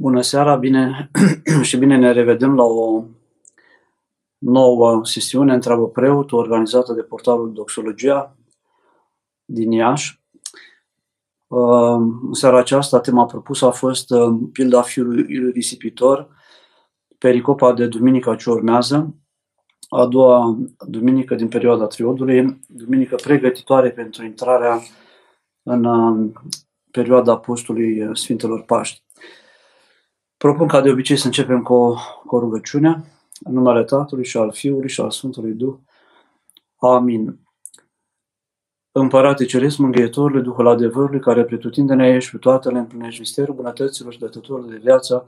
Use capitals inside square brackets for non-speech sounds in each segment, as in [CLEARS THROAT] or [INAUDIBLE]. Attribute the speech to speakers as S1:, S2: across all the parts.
S1: Bună seara, bine [CLEARS THROAT] și bine ne revedem la o nouă sesiune Întreabă preotul organizată de portalul Doxologia din Iași. În seara aceasta, tema propusă a fost uh, pilda fiului risipitor, pericopa de duminica ce urmează, a doua duminică din perioada triodului, duminică pregătitoare pentru intrarea în uh, perioada postului Sfintelor Paști. Propun ca de obicei să începem cu o, cu o rugăciune în numele Tatălui și al Fiului și al Sfântului Duh. Amin. Împărate Ceresc, Mângâietorului, Duhul adevărului, care pretutindene ești pe toate le împlinești misterul bunătăților și dătătorul de viață,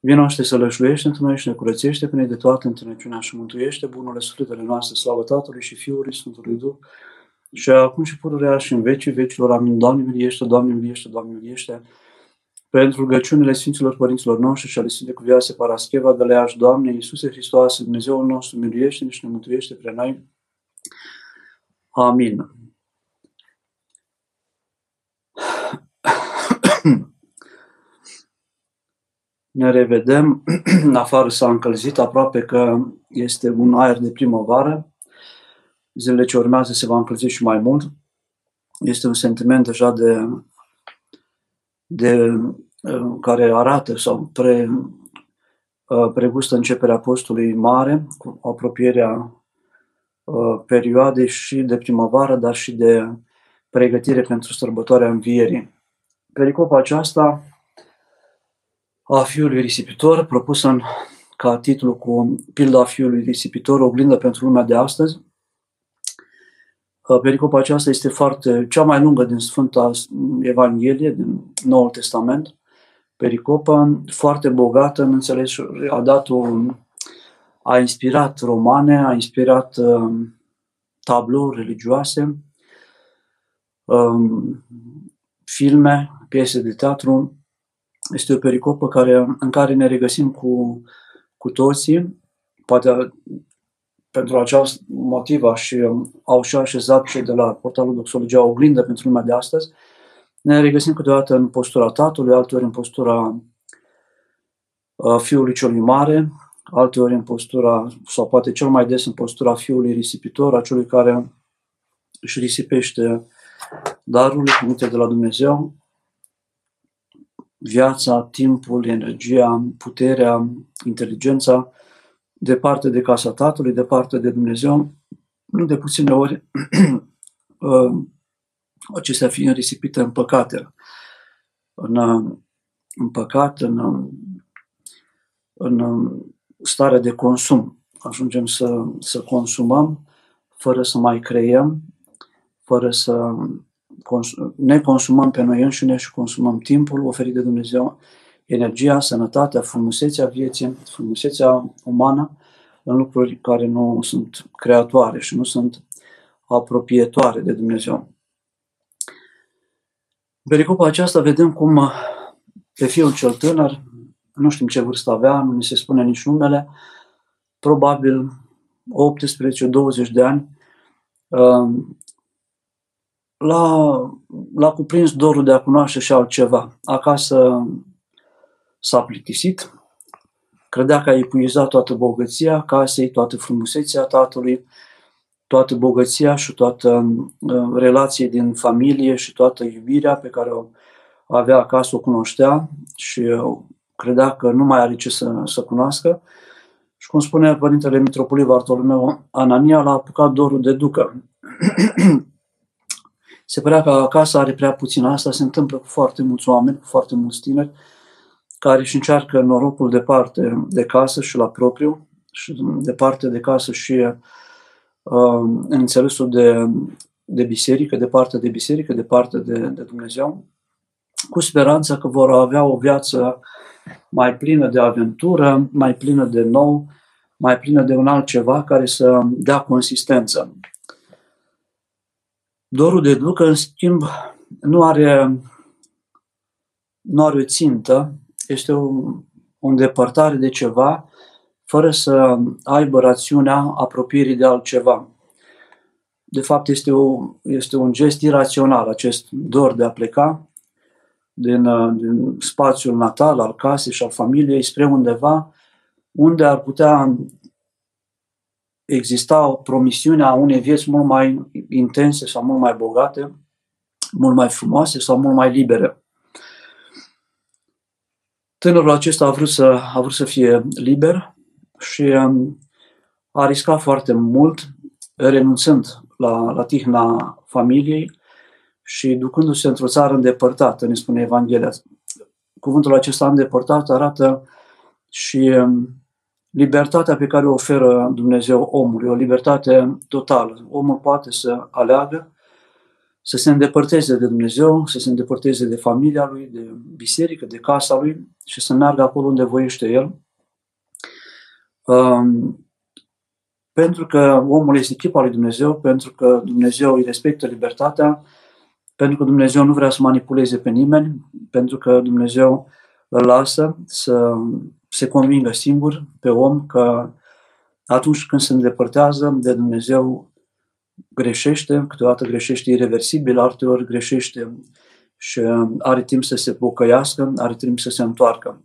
S1: Vinoște să lășluiește într noi și ne curățește până de toată întâlnăciunea și mântuiește bunurile sufletele noastre, slavă Tatălui și Fiului Sfântului Duh, și acum și pururea și în vecii vecilor. Amin. Doamne, miliește, Doamne, miliește, Doamne, miliește pentru rugăciunile Sfinților Părinților noștri și ale Sfintei Cuvioase Parascheva, Găleaș, Doamne, Iisuse Hristoase, Dumnezeul nostru, miluiește și ne mântuiește pre noi. Amin. Ne revedem, [CLEARS THROAT] afară s-a încălzit, aproape că este un aer de primăvară. Zilele ce urmează se va încălzi și mai mult. Este un sentiment deja de, de Uh, care arată sau pre, uh, pregustă începerea postului mare, cu apropierea uh, perioadei și de primăvară, dar și de pregătire pentru sărbătoarea învierii. Pericopa aceasta a fiului risipitor, propusă în, ca titlu cu pilda fiului risipitor, oglindă pentru lumea de astăzi. Pericopa aceasta este foarte, cea mai lungă din Sfânta Evanghelie, din Noul Testament pericopă foarte bogată în înțelesuri, a dat un, a inspirat romane, a inspirat um, tablouri religioase, um, filme, piese de teatru. Este o pericopă care, în care ne regăsim cu, cu toții, poate pentru acest motiv și au și așezat cei de la portalul Doxologia oglindă pentru lumea de astăzi, ne regăsim câteodată în postura tatălui, alteori în postura uh, fiului celui mare, alteori în postura, sau poate cel mai des în postura fiului risipitor, a celui care își risipește darurile primite de la Dumnezeu, viața, timpul, energia, puterea, inteligența, departe de casa Tatălui, departe de Dumnezeu, nu de puține ori [CLEARS THROAT] uh, acestea fiind risipite în păcate, în, în păcat, în, în stare de consum. Ajungem să, să consumăm fără să mai creiem, fără să consum, ne consumăm pe noi înșine și consumăm timpul oferit de Dumnezeu, energia, sănătatea, frumusețea vieții, frumusețea umană în lucruri care nu sunt creatoare și nu sunt apropietoare de Dumnezeu. Pericopa aceasta vedem cum uh, pe fiul cel tânăr, nu știm ce vârstă avea, nu ni se spune nici numele, probabil 18-20 de ani, uh, l-a, l-a cuprins dorul de a cunoaște și altceva. Acasă s-a plictisit, credea că a epuizat toată bogăția casei, toată frumusețea tatălui, toată bogăția și toată uh, relație din familie și toată iubirea pe care o avea acasă, o cunoștea și uh, credea că nu mai are ce să, să cunoască. Și cum spune Părintele Mitropolie Bartolomeu, Anania l-a apucat dorul de ducă. [CLEARS THROAT] se părea că acasă are prea puțin. Asta se întâmplă cu foarte mulți oameni, cu foarte mulți tineri, care își încearcă norocul departe de casă și la propriu, și departe de casă și în înțelesul de, de biserică, de parte de biserică, de parte de, de Dumnezeu, cu speranța că vor avea o viață mai plină de aventură, mai plină de nou, mai plină de un altceva care să dea consistență. Dorul de ducă, în schimb, nu are, nu are o țintă, este o, o îndepărtare de ceva fără să aibă rațiunea apropierii de altceva. De fapt, este, o, este un gest irațional acest dor de a pleca, din, uh, din spațiul natal, al casei și al familiei, spre undeva unde ar putea exista o promisiune a unei vieți mult mai intense sau mult mai bogate, mult mai frumoase sau mult mai libere. Tânărul acesta a vrut să, a vrut să fie liber și um, a riscat foarte mult, renunțând la, la tihna familiei și ducându-se într-o țară îndepărtată, ne spune Evanghelia. Cuvântul acesta îndepărtat arată și um, libertatea pe care o oferă Dumnezeu omului, o libertate totală. Omul poate să aleagă să se îndepărteze de Dumnezeu, să se îndepărteze de familia lui, de biserică, de casa lui și să meargă acolo unde voiește el. Um, pentru că omul este echipa lui Dumnezeu, pentru că Dumnezeu îi respectă libertatea, pentru că Dumnezeu nu vrea să manipuleze pe nimeni, pentru că Dumnezeu îl lasă să se convingă singur pe om că atunci când se îndepărtează de Dumnezeu, greșește, câteodată greșește irreversibil, alteori greșește și are timp să se pocăiască, are timp să se întoarcă.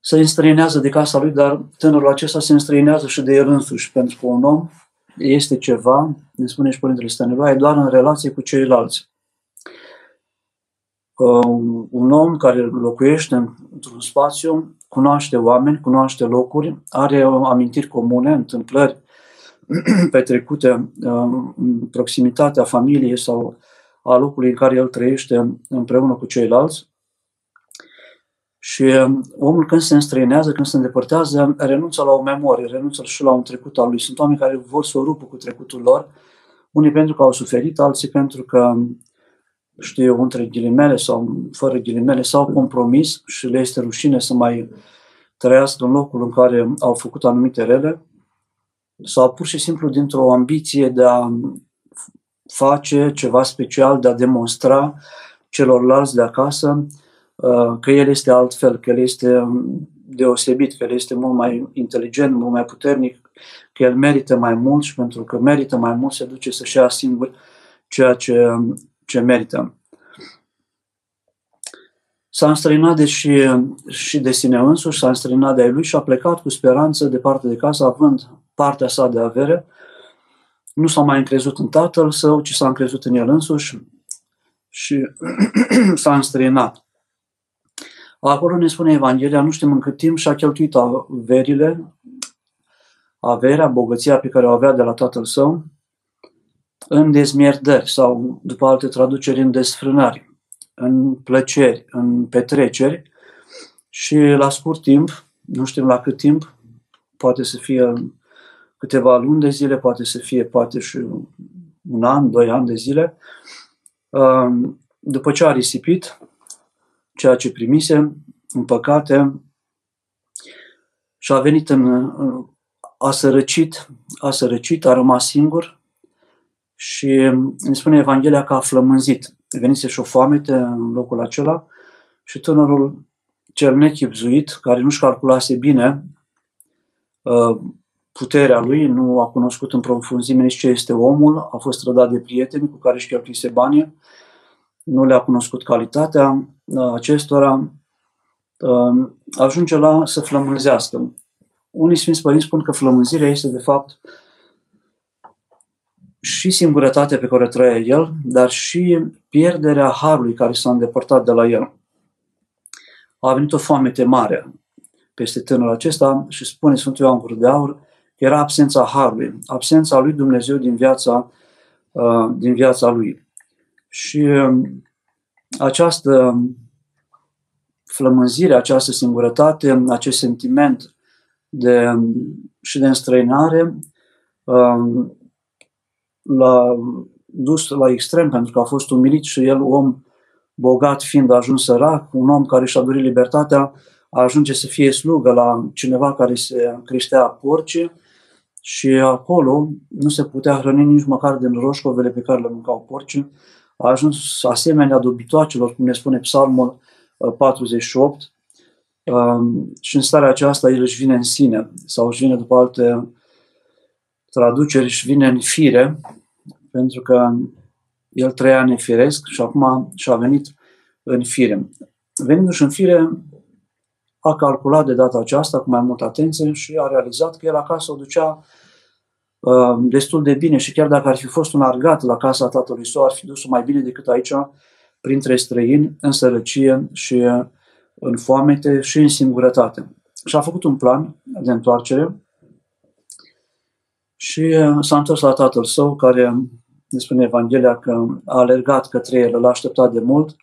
S1: Se înstrăinează de casa lui, dar tânărul acesta se înstrăinează și de el însuși, pentru că un om este ceva, ne spune și Părintele Stăniloae, doar în relație cu ceilalți. Um, un om care locuiește într-un spațiu cunoaște oameni, cunoaște locuri, are amintiri comune, întâmplări [CLEARS THROAT] petrecute um, în proximitatea familiei sau a locului în care el trăiește împreună cu ceilalți. Și um, omul când se înstrăinează, când se îndepărtează, renunță la o memorie, renunță și la un trecut al lui. Sunt oameni care vor să o rupă cu trecutul lor, unii pentru că au suferit, alții pentru că știu între ghilimele sau fără ghilimele, s-au compromis și le este rușine să mai trăiască în locul în care au făcut anumite rele, sau pur și simplu dintr-o ambiție de a face ceva special, de a demonstra celorlalți de acasă. uh, că el este altfel, că el este deosebit, că el este mult mai inteligent, mult mai puternic, că el merită mai mult și pentru că merită mai mult se duce să-și ia singur ceea ce ce merită. S-a înstrăinat de și, și de sine însuși, s-a înstrăinat de ai lui și a plecat cu speranță departe de casă, având partea sa de avere. Nu s-a mai încrezut în tatăl său, ci s-a încrezut în el însuși și [CLEARS THROAT] s-a înstrăinat. Acolo ne spune Evanghelia, nu știm în cât timp și-a cheltuit averile, averea, bogăția pe care o avea de la tatăl său, în dezmierdări sau, după alte traduceri, în desfrânări, în plăceri, în petreceri și la scurt timp, nu știm la cât timp, poate să fie câteva luni de zile, poate să fie poate și un an, doi ani de zile, um, după ce a risipit ceea ce primise, în păcate, și a venit în, a sărăcit, a sărăcit, a rămas singur, și îmi spune Evanghelia că a flămânzit. Venise și o foamete în locul acela și tânărul cel nechipzuit, care nu-și calculase bine uh, puterea lui, nu a cunoscut în profunzime nici ce este omul, a fost trădat de prieteni cu care își cheltuise banii, nu le-a cunoscut calitatea uh, acestora, uh, ajunge la să flămânzească. Unii Sfinți Părinți spun că flămânzirea este de fapt și singurătatea pe care o trăia el, dar și pierderea harului care s-a îndepărtat de la el. A venit o foamete mare peste tânărul acesta și spune Sfântul Ioan Gură de Aur că era absența harului, absența lui Dumnezeu din viața, uh, din viața lui. Și um, această flămânzire, această singurătate, acest sentiment de, și de înstrăinare um, l-a dus la extrem pentru că a fost umilit și el, om bogat fiind ajuns sărac, un om care și-a dorit libertatea, a ajunge să fie slugă la cineva care se creștea porci și acolo nu se putea hrăni nici măcar din roșcovele pe care le mâncau porci. A ajuns asemenea dobitoacelor, cum ne spune Psalmul 48, uh, um, și în starea aceasta el își vine în sine sau își vine după alte traduceri, își vine în fire pentru că el trăia nefiresc și acum și-a venit în fire. Venindu-și în fire, a calculat de data aceasta cu mai multă atenție și a realizat că el acasă o ducea uh, destul de bine și chiar dacă ar fi fost un argat la casa tatălui său, ar fi dus mai bine decât aici, printre străini, în sărăcie și în foamete și în singurătate. Și a făcut un plan de întoarcere și uh, s-a întors la tatăl său, care ne spune Evanghelia că a alergat către el, l-a așteptat de mult.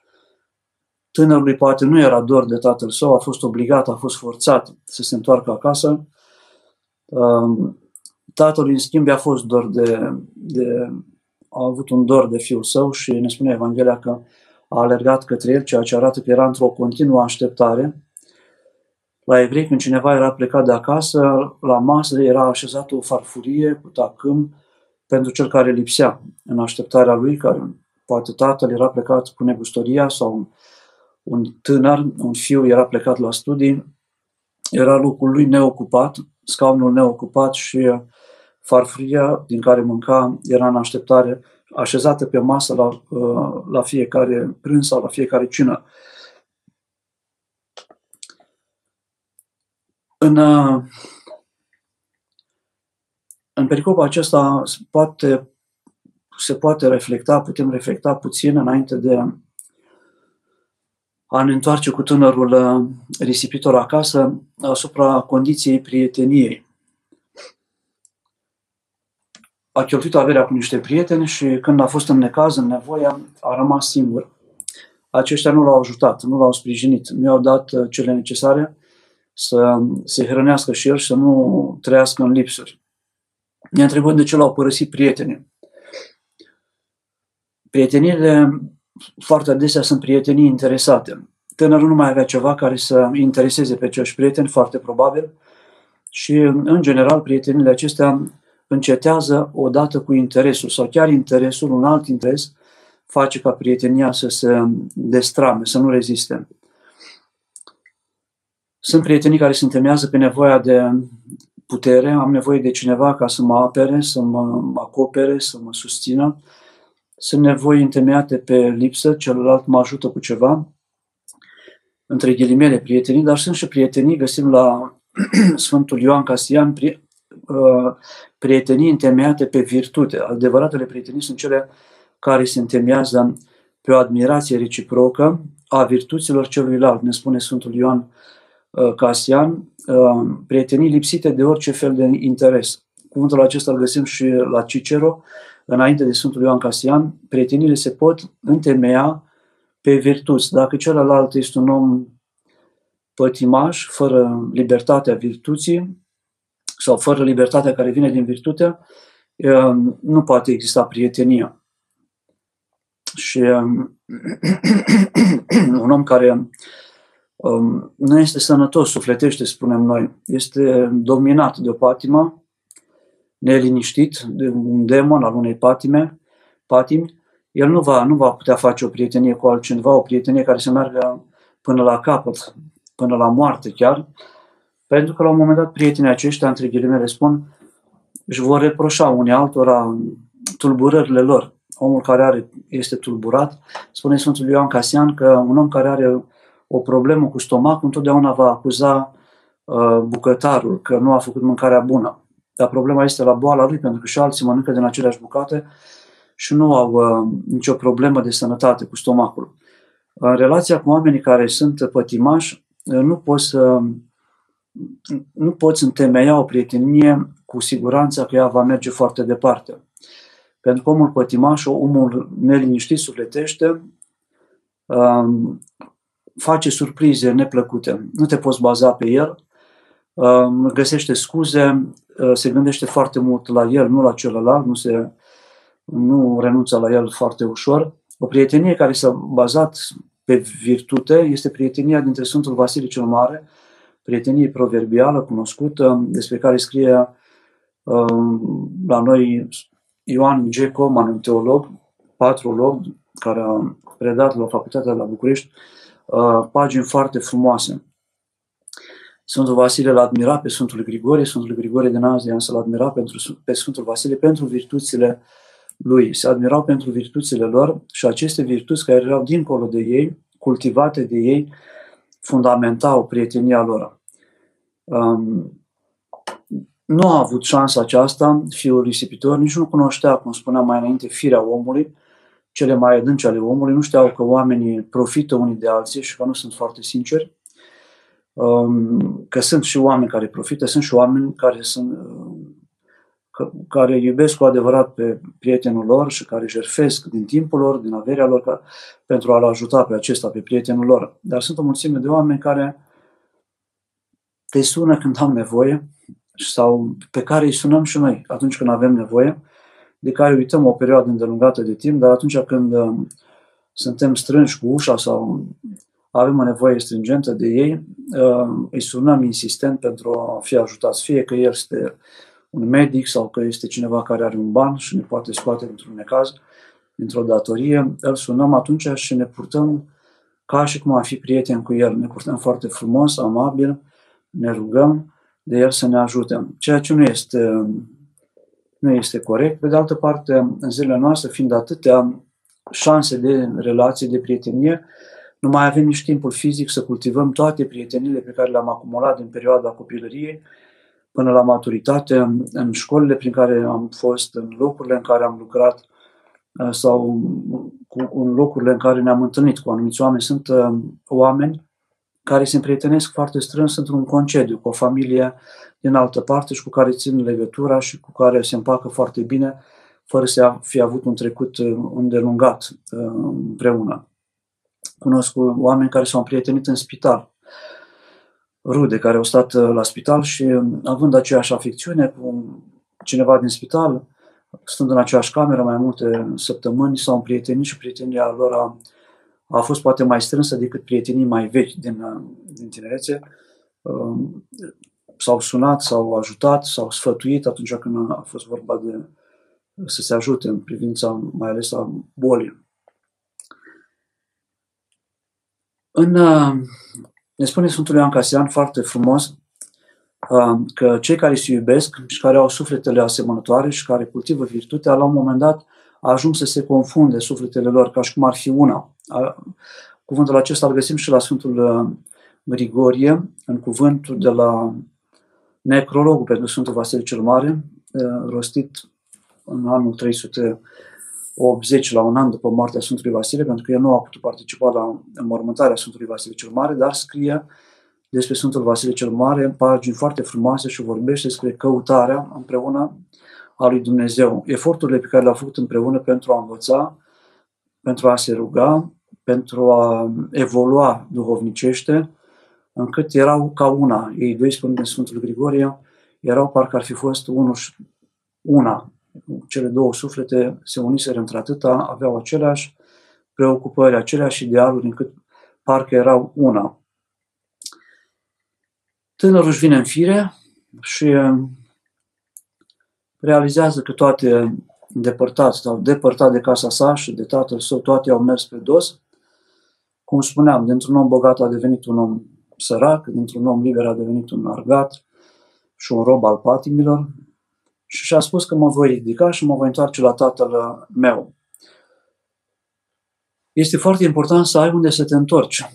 S1: Tânărului poate nu era dor de tatăl său, a fost obligat, a fost forțat să se întoarcă acasă. Um, tatăl, în schimb, a fost dor de, de, a avut un dor de fiul său și ne spune Evanghelia că a alergat către el, ceea ce arată că era într-o continuă așteptare. La evrei, când cineva era plecat de acasă, la masă era așezată o farfurie cu tacâm pentru cel care lipsea în așteptarea lui, care poate tatăl era plecat cu negustoria sau un, un tânăr, un fiu era plecat la studii, era locul lui neocupat, scaunul neocupat și farfuria din care mânca era în așteptare așezată pe masă la, uh, la fiecare prânz sau la fiecare cină. În, uh, în pericopa acesta poate, se poate reflecta, putem reflecta puțin înainte de a ne întoarce cu tânărul uh, risipitor acasă asupra condiției prieteniei a cheltuit averea cu niște prieteni și când a fost în necaz, în nevoie, a rămas singur. Aceștia nu l-au ajutat, nu l-au sprijinit, nu i-au dat uh, cele necesare să se hrănească și el și să nu trăiască în lipsuri. Ne întrebăm de ce l-au părăsit prietenii. Prietenile foarte adesea sunt prietenii interesate. Tânărul nu mai avea ceva care să intereseze pe acești prieteni, foarte probabil, și, în general, prietenile acestea încetează odată cu interesul sau chiar interesul, un alt interes, face ca prietenia să se destrame, să nu reziste. Sunt prietenii care se întemeiază pe nevoia de putere, am nevoie de cineva ca să mă apere, să mă acopere, să mă susțină. Sunt nevoi întemeiate pe lipsă, celălalt mă ajută cu ceva, între ghilimele prietenii, dar sunt și prietenii, găsim la [CLEARS THROAT] Sfântul Ioan Casian, Uh, prietenii întemeiate pe virtute. Adevăratele prietenii sunt cele care se întemeiază pe o admirație reciprocă a virtuților celuilalt, ne spune Sfântul Ioan uh, Casian, uh, prietenii lipsite de orice fel de interes. Cuvântul acesta îl găsim și la Cicero, înainte de Sfântul Ioan Casian, prietenile se pot întemeia pe virtuți. Dacă celălalt este un om pătimaș, fără libertatea virtuții, sau fără libertatea care vine din virtute, um, nu poate exista prietenia. Și um, [CLEARS THROAT] un om care um, nu este sănătos, sufletește, spunem noi, este dominat de o patimă, neliniștit, de un demon al unei patime, patimi, el nu va, nu va putea face o prietenie cu altcineva, o prietenie care să meargă până la capăt, până la moarte chiar, pentru că la un moment dat prietenii aceștia, între ghilimele spun, își vor reproșa unii altora tulburările lor. Omul care are, este tulburat, spune Sfântul Ioan Casian că un om care are o problemă cu stomacul întotdeauna va acuza uh, bucătarul că nu a făcut mâncarea bună. Dar problema este la boala lui, pentru că și alții mănâncă din aceleași bucate și nu au uh, nicio problemă de sănătate cu stomacul. În relația cu oamenii care sunt pătimași, uh, nu poți să nu poți întemeia o prietenie cu siguranța că ea va merge foarte departe. Pentru că omul pătimaș, omul neliniștit, sufletește, um, face surprize neplăcute. Nu te poți baza pe el, um, găsește scuze, uh, se gândește foarte mult la el, nu la celălalt, nu, se, nu renunță la el foarte ușor. O prietenie care s-a bazat pe virtute este prietenia dintre Sfântul Vasile cel Mare prietenie proverbială cunoscută, despre care scrie um, la noi Ioan G. Coman, un teolog, patrolog, care a predat la facultatea de la București, uh, pagini foarte frumoase. Sfântul Vasile l-a admirat pe Sfântul Grigorie, Sfântul Grigorie din Azia însă l-a admirat pentru, pe Sfântul Vasile pentru virtuțile lui. Se admirau pentru virtuțile lor și aceste virtuți care erau dincolo de ei, cultivate de ei fundamentau prietenia lor. Um, nu a avut șansa aceasta, fiul risipitor, nici nu cunoștea, cum spuneam mai înainte, firea omului, cele mai adânci ale omului, nu știau că oamenii profită unii de alții și că nu sunt foarte sinceri, um, că sunt și oameni care profită, sunt și oameni care sunt care iubesc cu adevărat pe prietenul lor și care jerfesc din timpul lor, din averea lor, ca, pentru a-l ajuta pe acesta, pe prietenul lor. Dar sunt o mulțime de oameni care te sună când am nevoie sau pe care îi sunăm și noi atunci când avem nevoie, de care uităm o perioadă îndelungată de timp, dar atunci când uh, suntem strânși cu ușa sau avem o nevoie stringentă de ei, uh, îi sunăm insistent pentru a fi ajutați, fie că el este un medic sau că este cineva care are un ban și ne poate scoate într-un necaz, dintr-o datorie, îl sunăm atunci și ne purtăm ca și cum am fi prieten cu el. Ne purtăm foarte frumos, amabil, ne rugăm de el să ne ajute. Ceea ce nu este, nu este corect. Pe de altă parte, în zilele noastre, fiind atâtea șanse de relație, de prietenie, nu mai avem nici timpul fizic să cultivăm toate prietenile pe care le-am acumulat din perioada copilăriei până la maturitate, în, în școlile prin care am fost, în locurile în care am lucrat uh, sau cu, în locurile în care ne-am întâlnit cu anumiți oameni. Sunt uh, oameni care se împrietenesc foarte strâns într-un concediu, cu o familie din altă parte și cu care țin legătura și cu care se împacă foarte bine, fără să fi avut un trecut uh, îndelungat împreună. Cunosc oameni care s-au împrietenit în spital, rude care au stat uh, la spital și um, având aceeași afecțiune cu cineva din spital, stând în aceeași cameră mai multe săptămâni, s-au împrietenit și prietenia lor a, a fost poate mai strânsă decât prietenii mai vechi din, uh, din tinerețe. Um, s-au sunat, s-au ajutat, s-au sfătuit atunci când a fost vorba de să se ajute în privința mai ales a bolii. În uh, ne spune Sfântul Ioan Casian foarte frumos uh, că cei care se iubesc și care au sufletele asemănătoare și care cultivă virtutea, la un moment dat ajung să se confunde sufletele lor ca și cum ar fi una. Cuvântul acesta îl găsim și la Sfântul uh, Grigorie, în cuvântul de la necrologul pentru Sfântul Vasile cel Mare, uh, rostit în anul 300 80 la un an după moartea Sfântului Vasile, pentru că el nu a putut participa la înmormântarea Sfântului Vasile cel Mare, dar scrie despre Sfântul Vasile cel Mare în pagini foarte frumoase și vorbește despre căutarea împreună a lui Dumnezeu. Eforturile pe care le-au făcut împreună pentru a învăța, pentru a se ruga, pentru a evolua duhovnicește, încât erau ca una. Ei doi, spun din Sfântul Grigorie, erau parcă ar fi fost unul, una, cele două suflete se uniseră într-atâta, aveau aceleași preocupări, aceleași idealuri, încât parcă erau una. Tânărul își vine în fire și um, realizează că toate îndepărtați sau depărtat de casa sa și de tatăl său, toate au mers pe dos. Cum spuneam, dintr-un om bogat a devenit un om sărac, dintr-un om liber a devenit un argat și un rob al patimilor, și și-a spus că mă voi ridica și mă voi întoarce la tatăl meu. Este foarte important să ai unde să te întorci.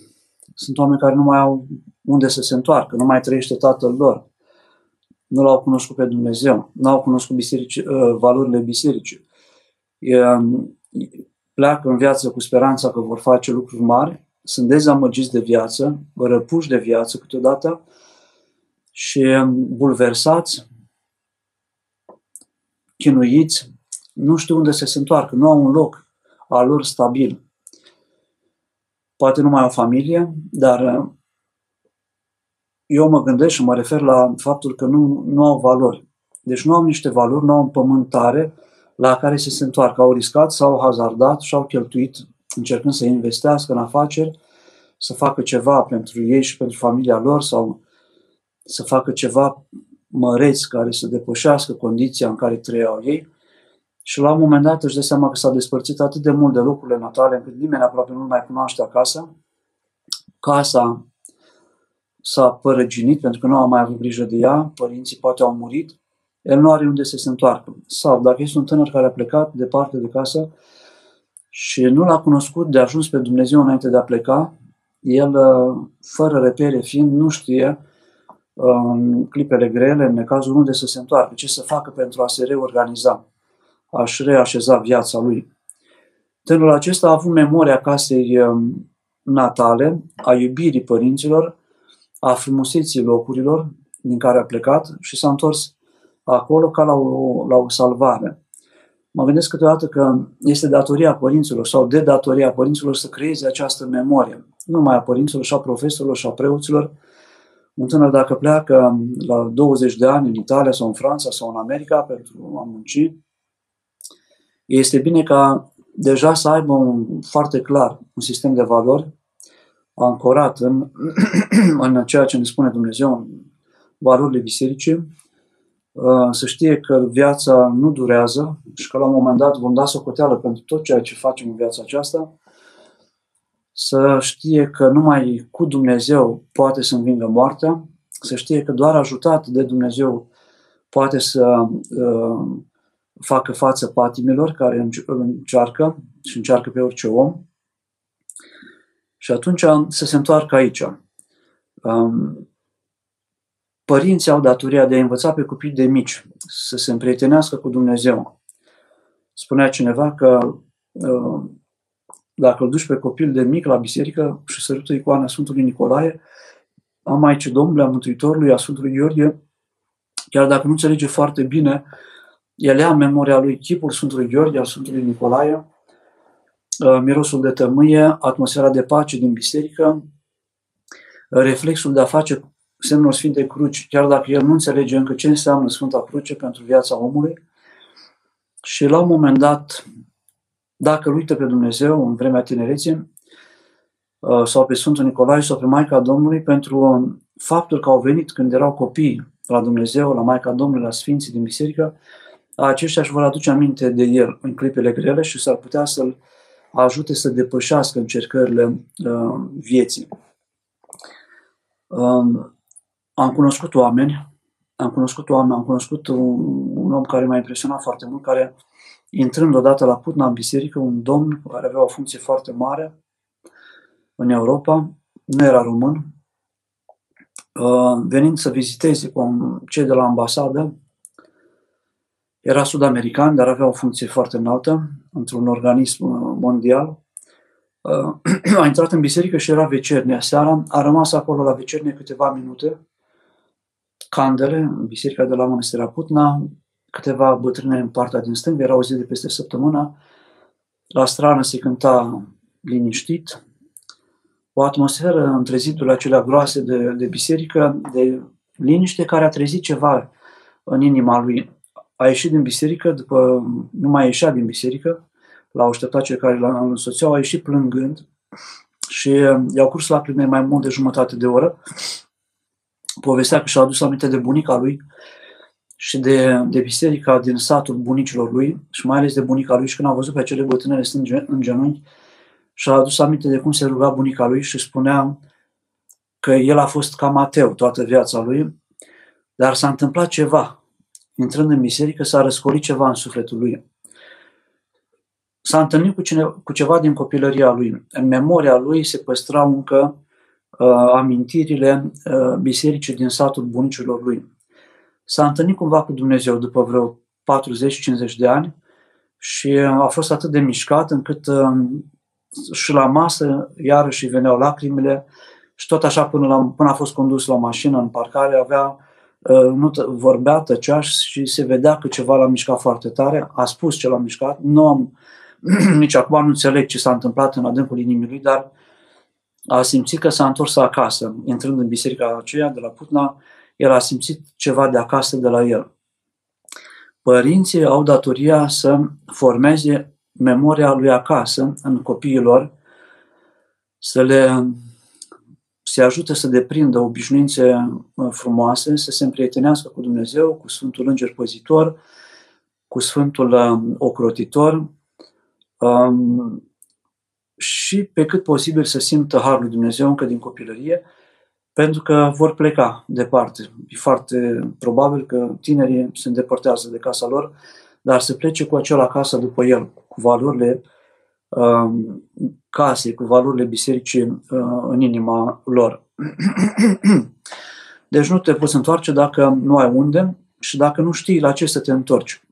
S1: Sunt oameni care nu mai au unde să se întoarcă, nu mai trăiește tatăl lor. Nu l-au cunoscut pe Dumnezeu, nu au cunoscut biserici, uh, valorile bisericii. Pleacă în viață cu speranța că vor face lucruri mari, sunt dezamăgiți de viață, răpuși de viață câteodată și bulversați chinuiți, nu știu unde să se întoarcă, nu au un loc al lor stabil. Poate nu mai au familie, dar uh, eu mă gândesc și mă refer la faptul că nu, nu au valori. Deci nu au niște valori, nu au împământare la care să se întoarcă. Au riscat, s-au hazardat și au cheltuit încercând să investească în afaceri, să facă ceva pentru ei și pentru familia lor sau să facă ceva măreți care să depășească condiția în care trăiau ei și la un moment dat își dă seama că s-a despărțit atât de mult de locurile natale încât nimeni aproape nu mai cunoaște acasă. Casa s-a părăginit pentru că nu a mai avut grijă de ea, părinții poate au murit, el nu are unde să se întoarcă. Sau dacă este un tânăr care a plecat departe de casă și nu l-a cunoscut de ajuns pe Dumnezeu înainte de a pleca, el, uh, fără repere fiind, nu știe uh, în clipele grele, în cazul unde să se întoarcă, ce să facă pentru a se reorganiza, a-și reașeza viața lui. Tânărul acesta a avut memoria casei um, natale, a iubirii părinților, a frumuseții locurilor din care a plecat și s-a întors acolo ca la o, la o salvare. Mă gândesc câteodată că este datoria părinților sau de datoria părinților să creeze această memorie. Nu numai a părinților, și a profesorilor, și a preoților. Un tânăr dacă pleacă la 20 de ani în Italia sau în Franța sau în America pentru a munci, este bine ca deja să aibă un, foarte clar un sistem de valori ancorat în, [CLEARS THROAT] în ceea ce ne spune Dumnezeu, în valorile bisericii, uh, să știe că viața nu durează și că la un moment dat vom da socoteală pentru tot ceea ce facem în viața aceasta, să știe că numai cu Dumnezeu poate să învingă moartea, să știe că doar ajutat de Dumnezeu poate să uh, facă față patimilor care încearcă și încearcă pe orice om. Și atunci să se întoarcă aici. Um, părinții au datoria de a învăța pe copii de mici să se împrietenească cu Dumnezeu. Spunea cineva că uh, dacă îl duci pe copil de mic la biserică și sărută icoana Sfântului Nicolae, a Maicii Domnului, a Mântuitorului, a Sfântului Gheorghe, chiar dacă nu înțelege foarte bine, el ia în memoria lui chipul Sfântului Gheorghe, al Sfântului Nicolae, uh, mirosul de tămâie, atmosfera de pace din biserică, reflexul de a face semnul Sfintei Cruci, chiar dacă el nu înțelege încă ce înseamnă Sfânta Cruce pentru viața omului. Și la un moment dat, dacă îl uită pe Dumnezeu în vremea tinereții, uh, sau pe Sfântul Nicolae sau pe Maica Domnului, pentru faptul că au venit când erau copii la Dumnezeu, la Maica Domnului, la Sfinții din biserică, aceștia își vor aduce aminte de el în clipele grele și s-ar putea să-l ajute să depășească încercările uh, vieții. Uh, am cunoscut oameni, am cunoscut oameni, am cunoscut un, un om care m-a impresionat foarte mult, care intrând odată la Putna în biserică, un domn care avea o funcție foarte mare în Europa, nu era român, uh, venind să viziteze cu cei de la ambasadă, era sud-american, dar avea o funcție foarte înaltă într-un organism uh, mondial. Uh, [CLEARS THROAT] a intrat în biserică și era vecernia. Seara a rămas acolo la vecernie câteva minute, candele, în biserica de la Mănăstirea Putna, câteva bătrâne în partea din stângă, era o zi de peste săptămână, la strană se cânta liniștit, o atmosferă între zidurile acelea groase de, de biserică, de liniște care a trezit ceva în inima lui a ieșit din biserică, după nu mai ieșea din biserică, l-au așteptat cei care l-au însoțeau, a ieșit plângând și uh, i-au curs lacrimile mai mult de jumătate de oră. Povestea că și-a adus aminte de bunica lui și de, de biserica din satul bunicilor lui și mai ales de bunica lui și când a văzut pe acele bătrânele stând în genunchi și-a adus aminte de cum se ruga bunica lui și spunea că el a fost cam ateu toată viața lui, dar s-a întâmplat ceva intrând în biserică, s-a răscolit ceva în sufletul lui. S-a întâlnit cu, cine, cu ceva din copilăria lui. În memoria lui se păstrau încă uh, amintirile uh, bisericii din satul bunicilor lui. S-a întâlnit cumva cu Dumnezeu după vreo 40-50 de ani și a fost atât de mișcat încât uh, și la masă iarăși veneau lacrimile și tot așa până, la, până a fost condus la mașină în parcare avea Uh, nu vorbea, tăcea și se vedea că ceva l-a mișcat foarte tare, a spus ce l-a mișcat, nu am, [CLEARS THROAT] nici acum nu înțeleg ce s-a întâmplat în adâncul inimii lui, dar a simțit că s-a întors acasă. Intrând în biserica aceea de la Putna, el a simțit ceva de acasă de la el. Părinții au datoria să formeze memoria lui acasă în copiilor, să le se ajută să deprindă obișnuințe uh, frumoase, să se împrietenească cu Dumnezeu, cu Sfântul Înger Păzitor, cu Sfântul um, Ocrotitor um, și pe cât posibil să simtă Harul Dumnezeu încă din copilărie, pentru că vor pleca departe. E foarte probabil că tinerii se îndepărtează de casa lor, dar să plece cu acela acasă după el, cu valorile um, casei, cu valorile bisericii uh, în inima lor. [CLEARS THROAT] Deci nu te poți întoarce dacă nu ai unde și dacă nu știi la ce să te întorci.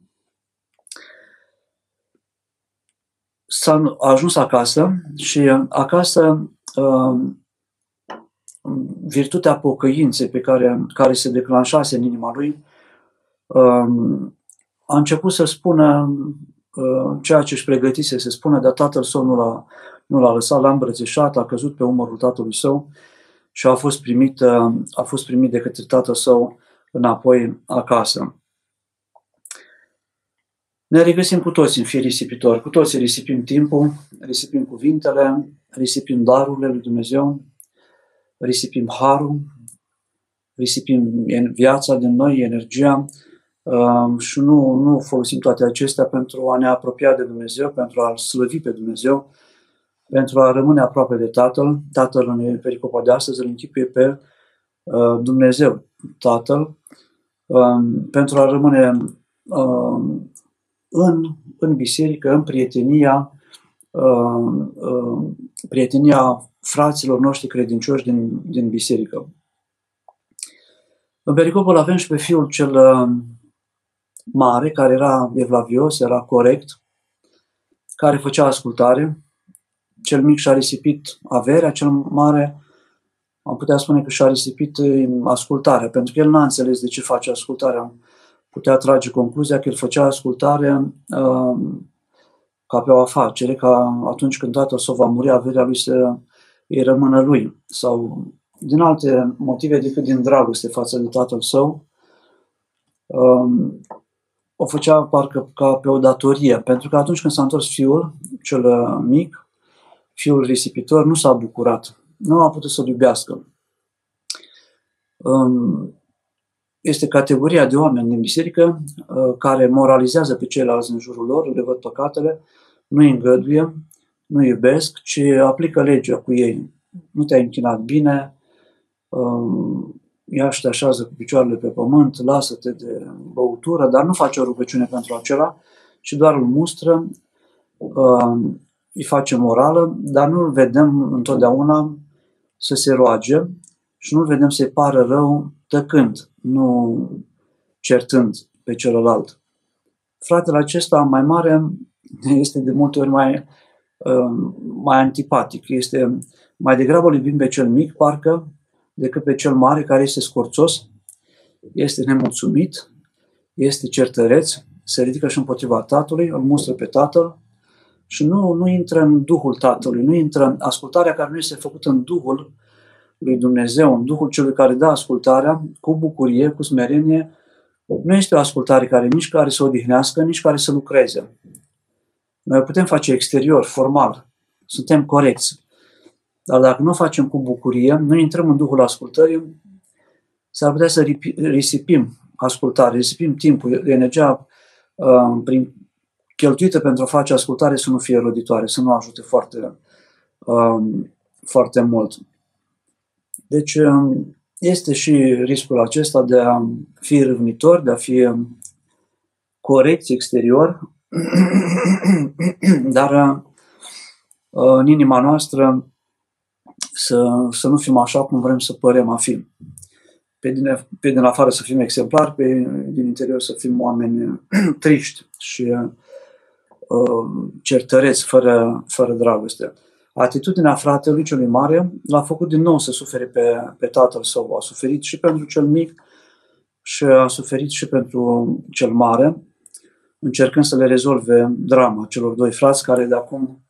S1: S-a ajuns acasă și acasă um, virtutea pocăinței pe care, care se declanșase în inima lui um, a început să spună uh, ceea ce își pregătise să spună, dar tatăl său nu l-a, nu l-a lăsat, l-a îmbrățișat, a căzut pe umărul tatălui său și a fost primit, uh, a fost primit de către tatăl său înapoi acasă. Ne regăsim cu toți în fie risipitori, cu toți risipim timpul, risipim cuvintele, risipim darurile lui Dumnezeu, risipim harul, risipim viața din noi, energia, Um, și nu, nu folosim toate acestea pentru a ne apropia de Dumnezeu, pentru a slăvi pe Dumnezeu, pentru a rămâne aproape de Tatăl. Tatăl în pericopa de astăzi îl închipuie pe uh, Dumnezeu, Tatăl, um, pentru a rămâne um, în, în biserică, în prietenia, prietenia fraților noștri credincioși din, din biserică. În pericopul avem și pe fiul cel mare, care era evlavios, era corect, care făcea ascultare. Cel mic și-a risipit averea, cel mare am putea spune că și-a risipit ascultarea, pentru că el n-a înțeles de ce face ascultarea. Putea trage concluzia că el făcea ascultare uh, ca pe o afacere, ca atunci când tatăl său va muri, averea lui să îi rămână lui. Sau din alte motive decât din dragoste față de tatăl său. Um, o făcea parcă ca pe o datorie, pentru că atunci când s-a întors fiul, cel uh, mic, fiul risipitor, nu s-a bucurat, nu a putut să-l iubească. Um, este categoria de oameni din biserică uh, care moralizează pe ceilalți în jurul lor, le văd păcatele, nu îi îngăduie, nu iubesc, ci aplică legea cu ei. Nu te-ai închinat bine, um, ia și te așează cu picioarele pe pământ, lasă-te de băutură, dar nu face o rugăciune pentru acela, și doar îl mustră, uh, îi face morală, dar nu îl vedem întotdeauna să se roage și nu îl vedem să-i pară rău tăcând, nu certând pe celălalt. Fratele acesta mai mare este de multe ori mai, uh, mai antipatic, este mai degrabă îl iubim pe cel mic, parcă, decât pe cel mare care este scorțos, este nemulțumit, este certăreț, se ridică și împotriva tatălui, îl mustră pe tatăl și nu, nu intră în Duhul Tatălui, nu intră în ascultarea care nu este făcută în Duhul lui Dumnezeu, în Duhul celui care dă ascultarea cu bucurie, cu smerenie, nu este o ascultare care nici care să odihnească, nici care să lucreze. Noi putem face exterior, formal, suntem corecți, dar dacă nu o facem cu bucurie, nu intrăm în Duhul ascultării, s-ar putea să risipim ascultare, risipim timpul, energia uh, prin, cheltuită pentru a face ascultare să nu fie roditoare, să nu ajute foarte, uh, foarte mult. Deci uh, este și riscul acesta de a fi râvnitor, de a fi corect exterior, [CLEARS THROAT] dar uh, în inima noastră să, să nu fim așa cum vrem să părem a fi. Pe din, pe din afară să fim exemplari, pe din interior să fim oameni [CLEARS THROAT] triști și uh, certăreți, fără, fără dragoste. Atitudinea fratelui celui mare l-a făcut din nou să sufere pe, pe tatăl său. A suferit și pentru cel mic și a suferit și pentru cel mare, încercând să le rezolve drama celor doi frați care de acum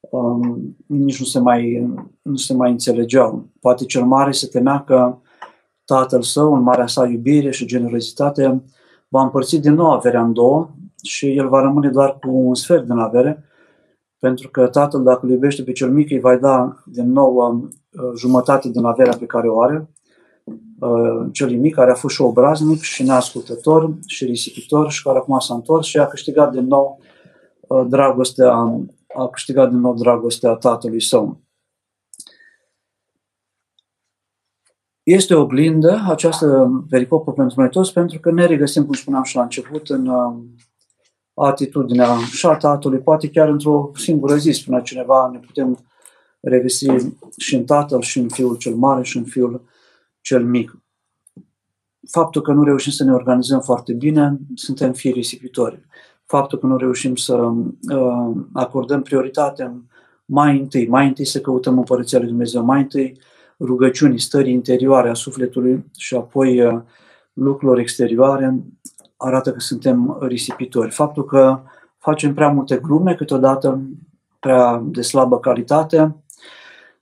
S1: um, nici nu se, mai, nu se mai înțelegeau. Poate cel mare se temea că tatăl său, în marea sa iubire și generozitate, va împărți din nou averea în două și el va rămâne doar cu un sfert din avere, pentru că tatăl, dacă îl iubește pe cel mic, îi va da din nou um, jumătate din averea pe care o are. Uh, cel mic, care a fost și obraznic și neascultător și risipitor și care acum s-a întors și a câștigat din nou uh, dragostea a câștigat din nou dragostea tatălui său. Este o oglindă această pericopă pentru noi toți, pentru că ne regăsim, cum spuneam și la început, în uh, atitudinea și a tatălui, poate chiar într-o singură zi, spunea cineva, ne putem revesti și în tatăl, și în fiul cel mare, și în fiul cel mic. Faptul că nu reușim să ne organizăm foarte bine, suntem fii risipitori. Faptul că nu reușim să uh, acordăm prioritate mai întâi, mai întâi să căutăm Împărăția Lui Dumnezeu, mai întâi rugăciunii, stării interioare a sufletului și apoi uh, lucrurilor exterioare, arată că suntem risipitori. Faptul că facem prea multe glume, câteodată prea de slabă calitate,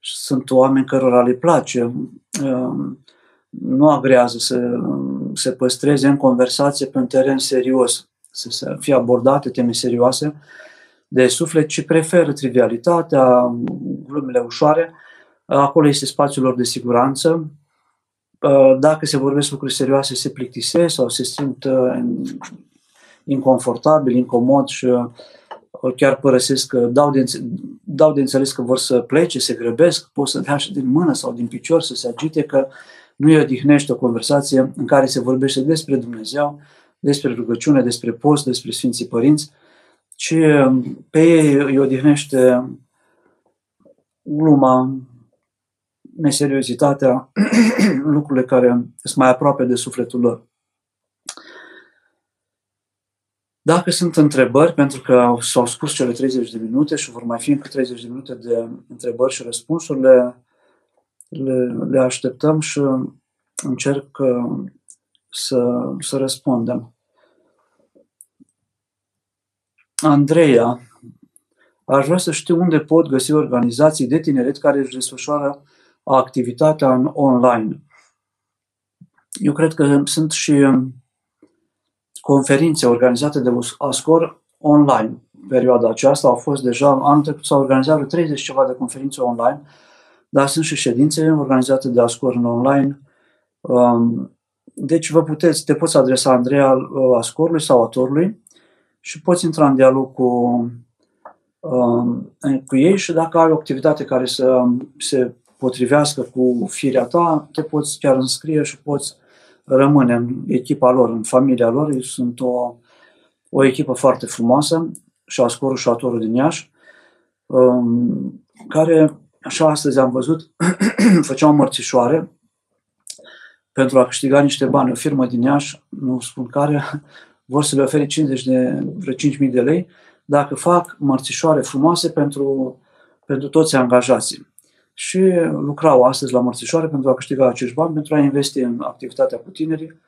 S1: sunt oameni cărora le place, um, nu agrează să se păstreze în conversație pe un teren serios, să fie abordate teme serioase de suflet, ci preferă trivialitatea, glumele ușoare. Acolo este spațiul lor de siguranță, Uh, dacă se vorbesc lucruri serioase, se plictisesc sau se simt uh, inconfortabil, incomod și uh, chiar părăsesc, dau de, dau de înțeles că vor să plece, se grăbesc, pot să dea și din mână sau din picior să se agite, că nu îi odihnește o conversație în care se vorbește despre Dumnezeu, despre rugăciune, despre post, despre Sfinții Părinți, ci pe ei îi odihnește gluma, neseriozitatea, [CLEARS THROAT] lucrurile care sunt mai aproape de sufletul lor. Dacă sunt întrebări, pentru că s-au spus cele 30 de minute și vor mai fi încă 30 de minute de întrebări și răspunsuri, le, le, le așteptăm și încerc uh, să, să răspundem. Andreea, aș vrea să știu unde pot găsi organizații de tineret care își desfășoară activitatea în online. Eu cred că sunt și um, conferințe organizate de ASCOR online. Perioada aceasta au fost deja, anul trecut s-au organizat 30 ceva de conferințe online, dar sunt și ședințe organizate de ASCOR în online. Um, deci vă puteți, te poți adresa Andreea uh, Ascorului sau autorului și poți intra în dialog cu, um, cu ei și dacă ai o activitate care să se potrivească cu firea ta, te poți chiar înscrie și poți rămâne în echipa lor, în familia lor. Ei sunt o, o echipă foarte frumoasă și ascorul și atorul din Iași, um, care, așa astăzi am văzut, [CLEARS THROAT] făceau mărțișoare pentru a câștiga niște bani. O firmă din Iași, nu spun care, [LAUGHS] vor să le ofere 50 de, vreo 5.000 de lei dacă fac mărțișoare frumoase pentru, pentru toți angajații și lucrau astăzi la mărțișoare pentru a câștiga acești bani, pentru a investi în activitatea cu tinerii,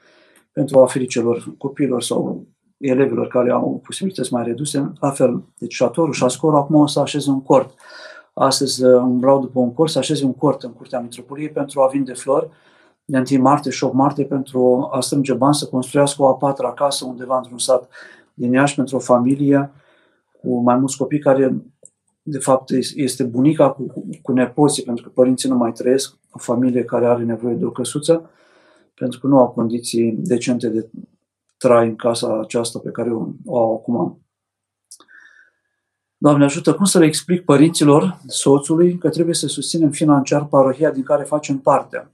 S1: pentru a oferi celor copiilor sau elevilor care au posibilități mai reduse. La fel, deci șatorul și ascorul acum o să așeze un cort. Astăzi uh, umblau după un cort, să așeze un cort în curtea metropoliei pentru a vinde flori de 1 martie și 8 martie pentru a strânge bani să construiască o a patra casă undeva într-un sat din Iași pentru o familie cu mai mulți copii care de fapt, este bunica cu, cu nepoții, pentru că părinții nu mai trăiesc, o familie care are nevoie de o căsuță, pentru că nu au condiții decente de trai în casa aceasta pe care o, o au acum. Doamne ajută, cum să le explic părinților soțului că trebuie să susținem financiar parohia din care facem parte?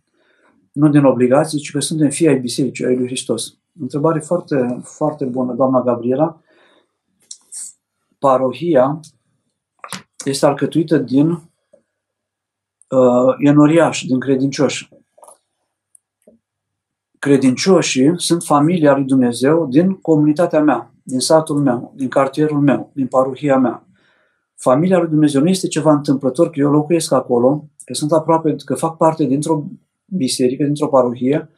S1: Nu din obligații, ci că suntem fii ai bisericii, ai lui Hristos. Întrebare foarte, foarte bună, doamna Gabriela. Parohia este alcătuită din uh, enoriași, din credincioși. Credincioșii sunt familia lui Dumnezeu din comunitatea mea, din satul meu, din cartierul meu, din parohia mea. Familia lui Dumnezeu nu este ceva întâmplător că eu locuiesc acolo, că sunt aproape, că fac parte dintr-o biserică, dintr-o parohie,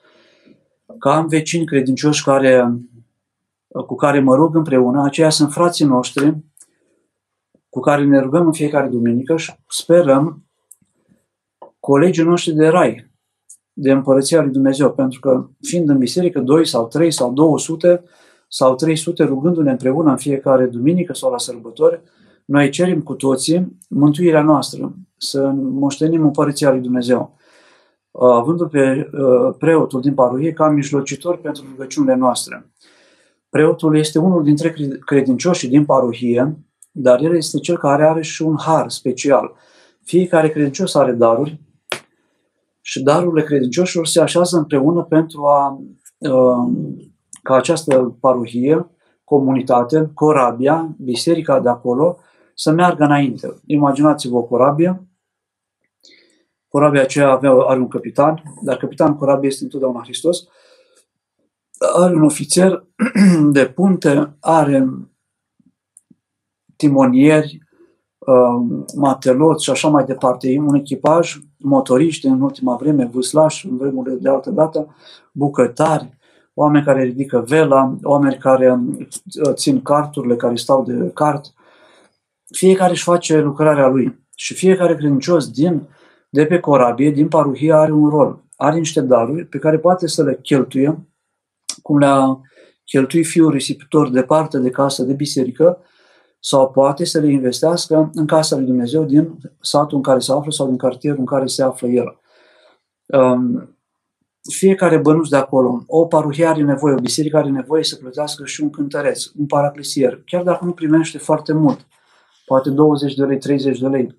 S1: că am vecini credincioși care, cu care mă rog împreună, aceia sunt frații noștri, cu care ne rugăm în fiecare duminică și sperăm colegii noștri de rai, de împărăția lui Dumnezeu, pentru că fiind în biserică 2 sau 3 sau 200 sau 300 rugându-ne împreună în fiecare duminică sau la sărbători, noi cerem cu toții mântuirea noastră, să moștenim împărăția lui Dumnezeu, avându-l pe uh, preotul din parohie ca mijlocitor pentru rugăciunile noastre. Preotul este unul dintre credincioșii din parohie, dar el este cel care are și un har special. Fiecare credincios are daruri și darurile credincioșilor se așează împreună pentru a, uh, ca această parohie, comunitate, corabia, biserica de acolo, să meargă înainte. Imaginați-vă o corabie, corabia aceea avea, are un capitan, dar capitanul corabiei este întotdeauna Hristos, are un ofițer [CLEARS THROAT] de punte, are timonieri, um, mateloți și așa mai departe, un echipaj, motoriști în ultima vreme, vâslași în vremurile de altă dată, bucătari, oameni care ridică vela, oameni care uh, țin carturile, care stau de cart. Fiecare își face lucrarea lui și fiecare credincios din, de pe corabie, din paruhie, are un rol. Are niște daruri pe care poate să le cheltuie, cum le-a cheltuit fiul risipitor departe de casă, de biserică, sau poate să le investească în casa lui Dumnezeu din satul în care se află sau din cartierul în care se află el. Um, fiecare bănuț de acolo, o paruhie are nevoie, o biserică are nevoie să plătească și un cântăreț, un paraclisier, chiar dacă nu primește foarte mult, poate 20 de lei, 30 de lei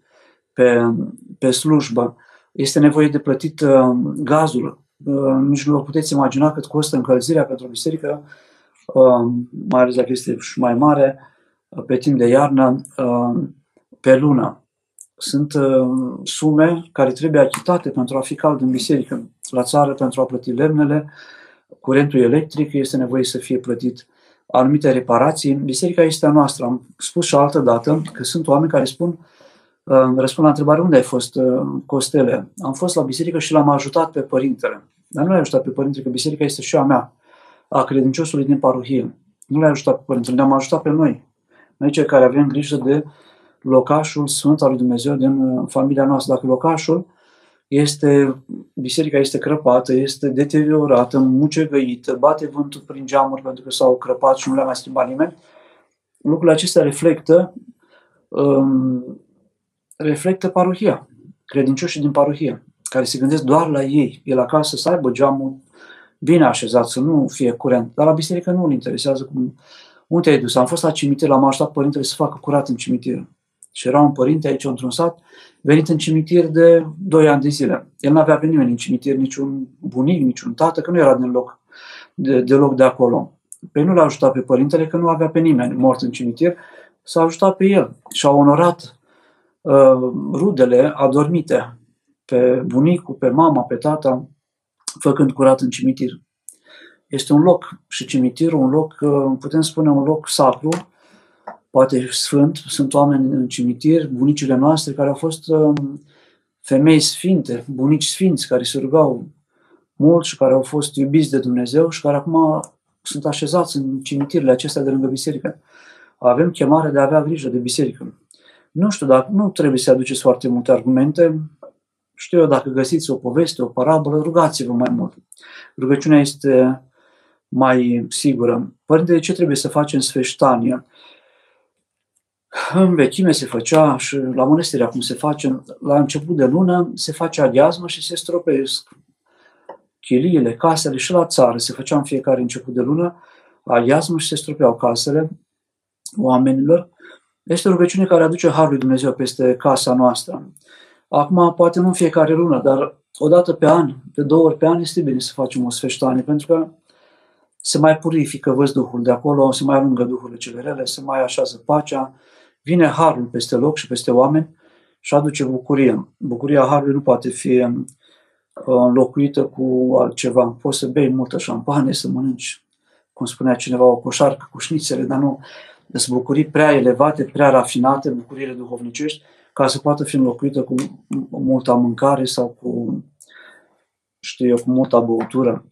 S1: pe, pe slujbă, este nevoie de plătit uh, gazul. Uh, nici nu vă puteți imagina cât costă încălzirea pentru o biserică, uh, mai ales dacă este și mai mare, uh, pe timp de iarnă, uh, pe lună. Sunt uh, sume care trebuie achitate pentru a fi cald în biserică la țară pentru a plăti lemnele, curentul electric este nevoie să fie plătit anumite reparații. Biserica este a noastră. Am spus și altă dată că sunt oameni care spun, uh, răspund la întrebare unde ai fost, uh, Costele? Am fost la biserică și l-am ajutat pe părintele. Dar nu l-ai ajutat pe părintele, că biserica este și a mea, a credinciosului din parohie. Nu l-ai ajutat pe părintele, ne-am ajutat pe noi. Noi cei care avem grijă de locașul sfânt al lui Dumnezeu din uh, familia noastră. Dacă locașul este, biserica este crăpată, este deteriorată, mucegăită, bate vântul prin geamuri pentru că s-au crăpat și nu le-a mai schimbat nimeni. Lucrurile acestea reflectă um, reflectă parohia, credincioșii din parohie, care se gândesc doar la ei. El acasă să aibă geamul bine așezat, să nu fie curent. Dar la biserică nu îl interesează cum, unde ai dus. Am fost la cimitir, l-am ajutat părintele să facă curat în cimitir. Și era un părinte aici într-un sat, venit în cimitir de 2 ani de zile. El nu avea pe nimeni în cimitir, niciun bunic, niciun tată, că nu era deloc de, deloc de acolo. Pe nu l-a ajutat pe părintele, că nu avea pe nimeni mort în cimitir, s-a ajutat pe el și a onorat uh, rudele adormite pe bunicul, pe mama, pe tata, făcând curat în cimitir. Este un loc și cimitirul, un loc, uh, putem spune, un loc sacru, poate sfânt, sunt oameni în cimitir, bunicile noastre care au fost um, femei sfinte, bunici sfinți care se rugau mult și care au fost iubiți de Dumnezeu și care acum sunt așezați în cimitirele acestea de lângă biserică. Avem chemare de a avea grijă de biserică. Nu știu dacă nu trebuie să aduceți foarte multe argumente. Știu eu, dacă găsiți o poveste, o parabolă, rugați-vă mai mult. Rugăciunea este mai sigură. Părinte, de ce trebuie să facem sfeștania? În vechime se făcea și la mănăstire acum se face, la început de lună se face aghiazmă și se stropesc chiliile, casele și la țară se făcea în fiecare început de lună aghiazmă și se stropeau casele oamenilor. Este o rugăciune care aduce Harul lui Dumnezeu peste casa noastră. Acum, poate nu în fiecare lună, dar o dată pe an, de două ori pe an, este bine să facem o sfeștanie, pentru că se mai purifică văzduhul de acolo, se mai alungă duhurile cele rele, se mai așează pacea, vine harul peste loc și peste oameni și aduce bucurie. Bucuria harului nu poate fi uh, înlocuită cu altceva. Poți să bei multă șampanie, să mănânci, cum spunea cineva, o coșarcă cu șnițele, dar nu sunt bucurii prea elevate, prea rafinate, bucuriile duhovnicești, ca să poată fi înlocuită cu multă mâncare sau cu, știu eu, cu multă băutură.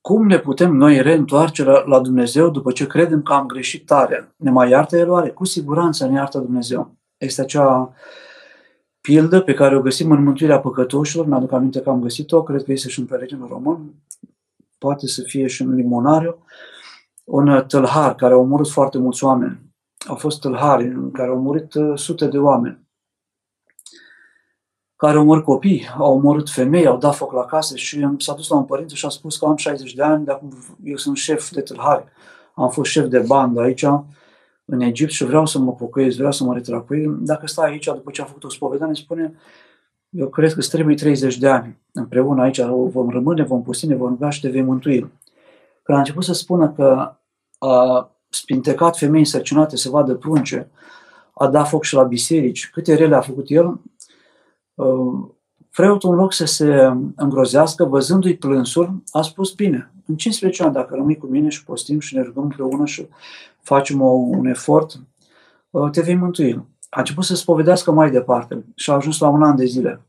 S1: Cum ne putem noi reîntoarce la, la Dumnezeu după ce credem că am greșit tare? Ne mai iartă El oare? Cu siguranță ne iartă Dumnezeu. Este acea pildă pe care o găsim în Mântuirea Păcătoșilor, mi-aduc aminte că am găsit-o, cred că este și în Peregrinul Român, poate să fie și în Limonariu, un tâlhar care a omorât foarte mulți oameni. Au fost tâlhari în care au murit uh, sute de oameni care au omorât copii, au omorât femei, au dat foc la case și s-a dus la un părinte și a spus că am 60 de ani, de acum eu sunt șef de tâlhari. Am fost șef de bandă aici, în Egipt și vreau să mă pocăiesc, vreau să mă retrag cu ei. Dacă stai aici, după ce a făcut o spovedanie, spune, eu cred că îți trebuie 30 de ani. Împreună aici vom rămâne, vom pusti, ne vom ruga și te vei mântui. când a început să spună că a spintecat femei însărcinate să vadă prunce, a dat foc și la biserici, câte rele a făcut el, uh, preotul în loc să se îngrozească, văzându-i plânsul, a spus, bine, în 15 ani, dacă rămâi cu mine și postim și ne rugăm împreună și facem o, un efort, uh, te vei mântui. A început să spovedească mai departe și a ajuns la un an de zile.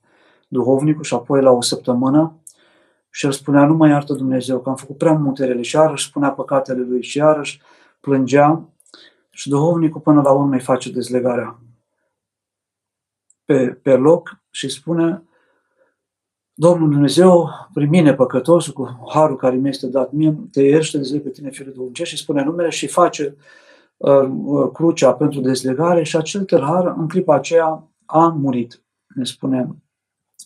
S1: Duhovnicul și apoi la o săptămână și el spunea, nu mai iartă Dumnezeu, că am făcut prea multe rele. Și iarăși spunea păcatele lui și iarăși plângea. Și duhovnicul până la urmă îi face dezlegarea pe, pe loc și spune Domnul Dumnezeu, prin mine păcătosul, cu harul care mi este dat mie, te ierște de pe tine, fiul Dumnezeu, și spune numele și face uh, uh, crucea pentru dezlegare și acel tâlhar, în clipa aceea, a murit, ne spune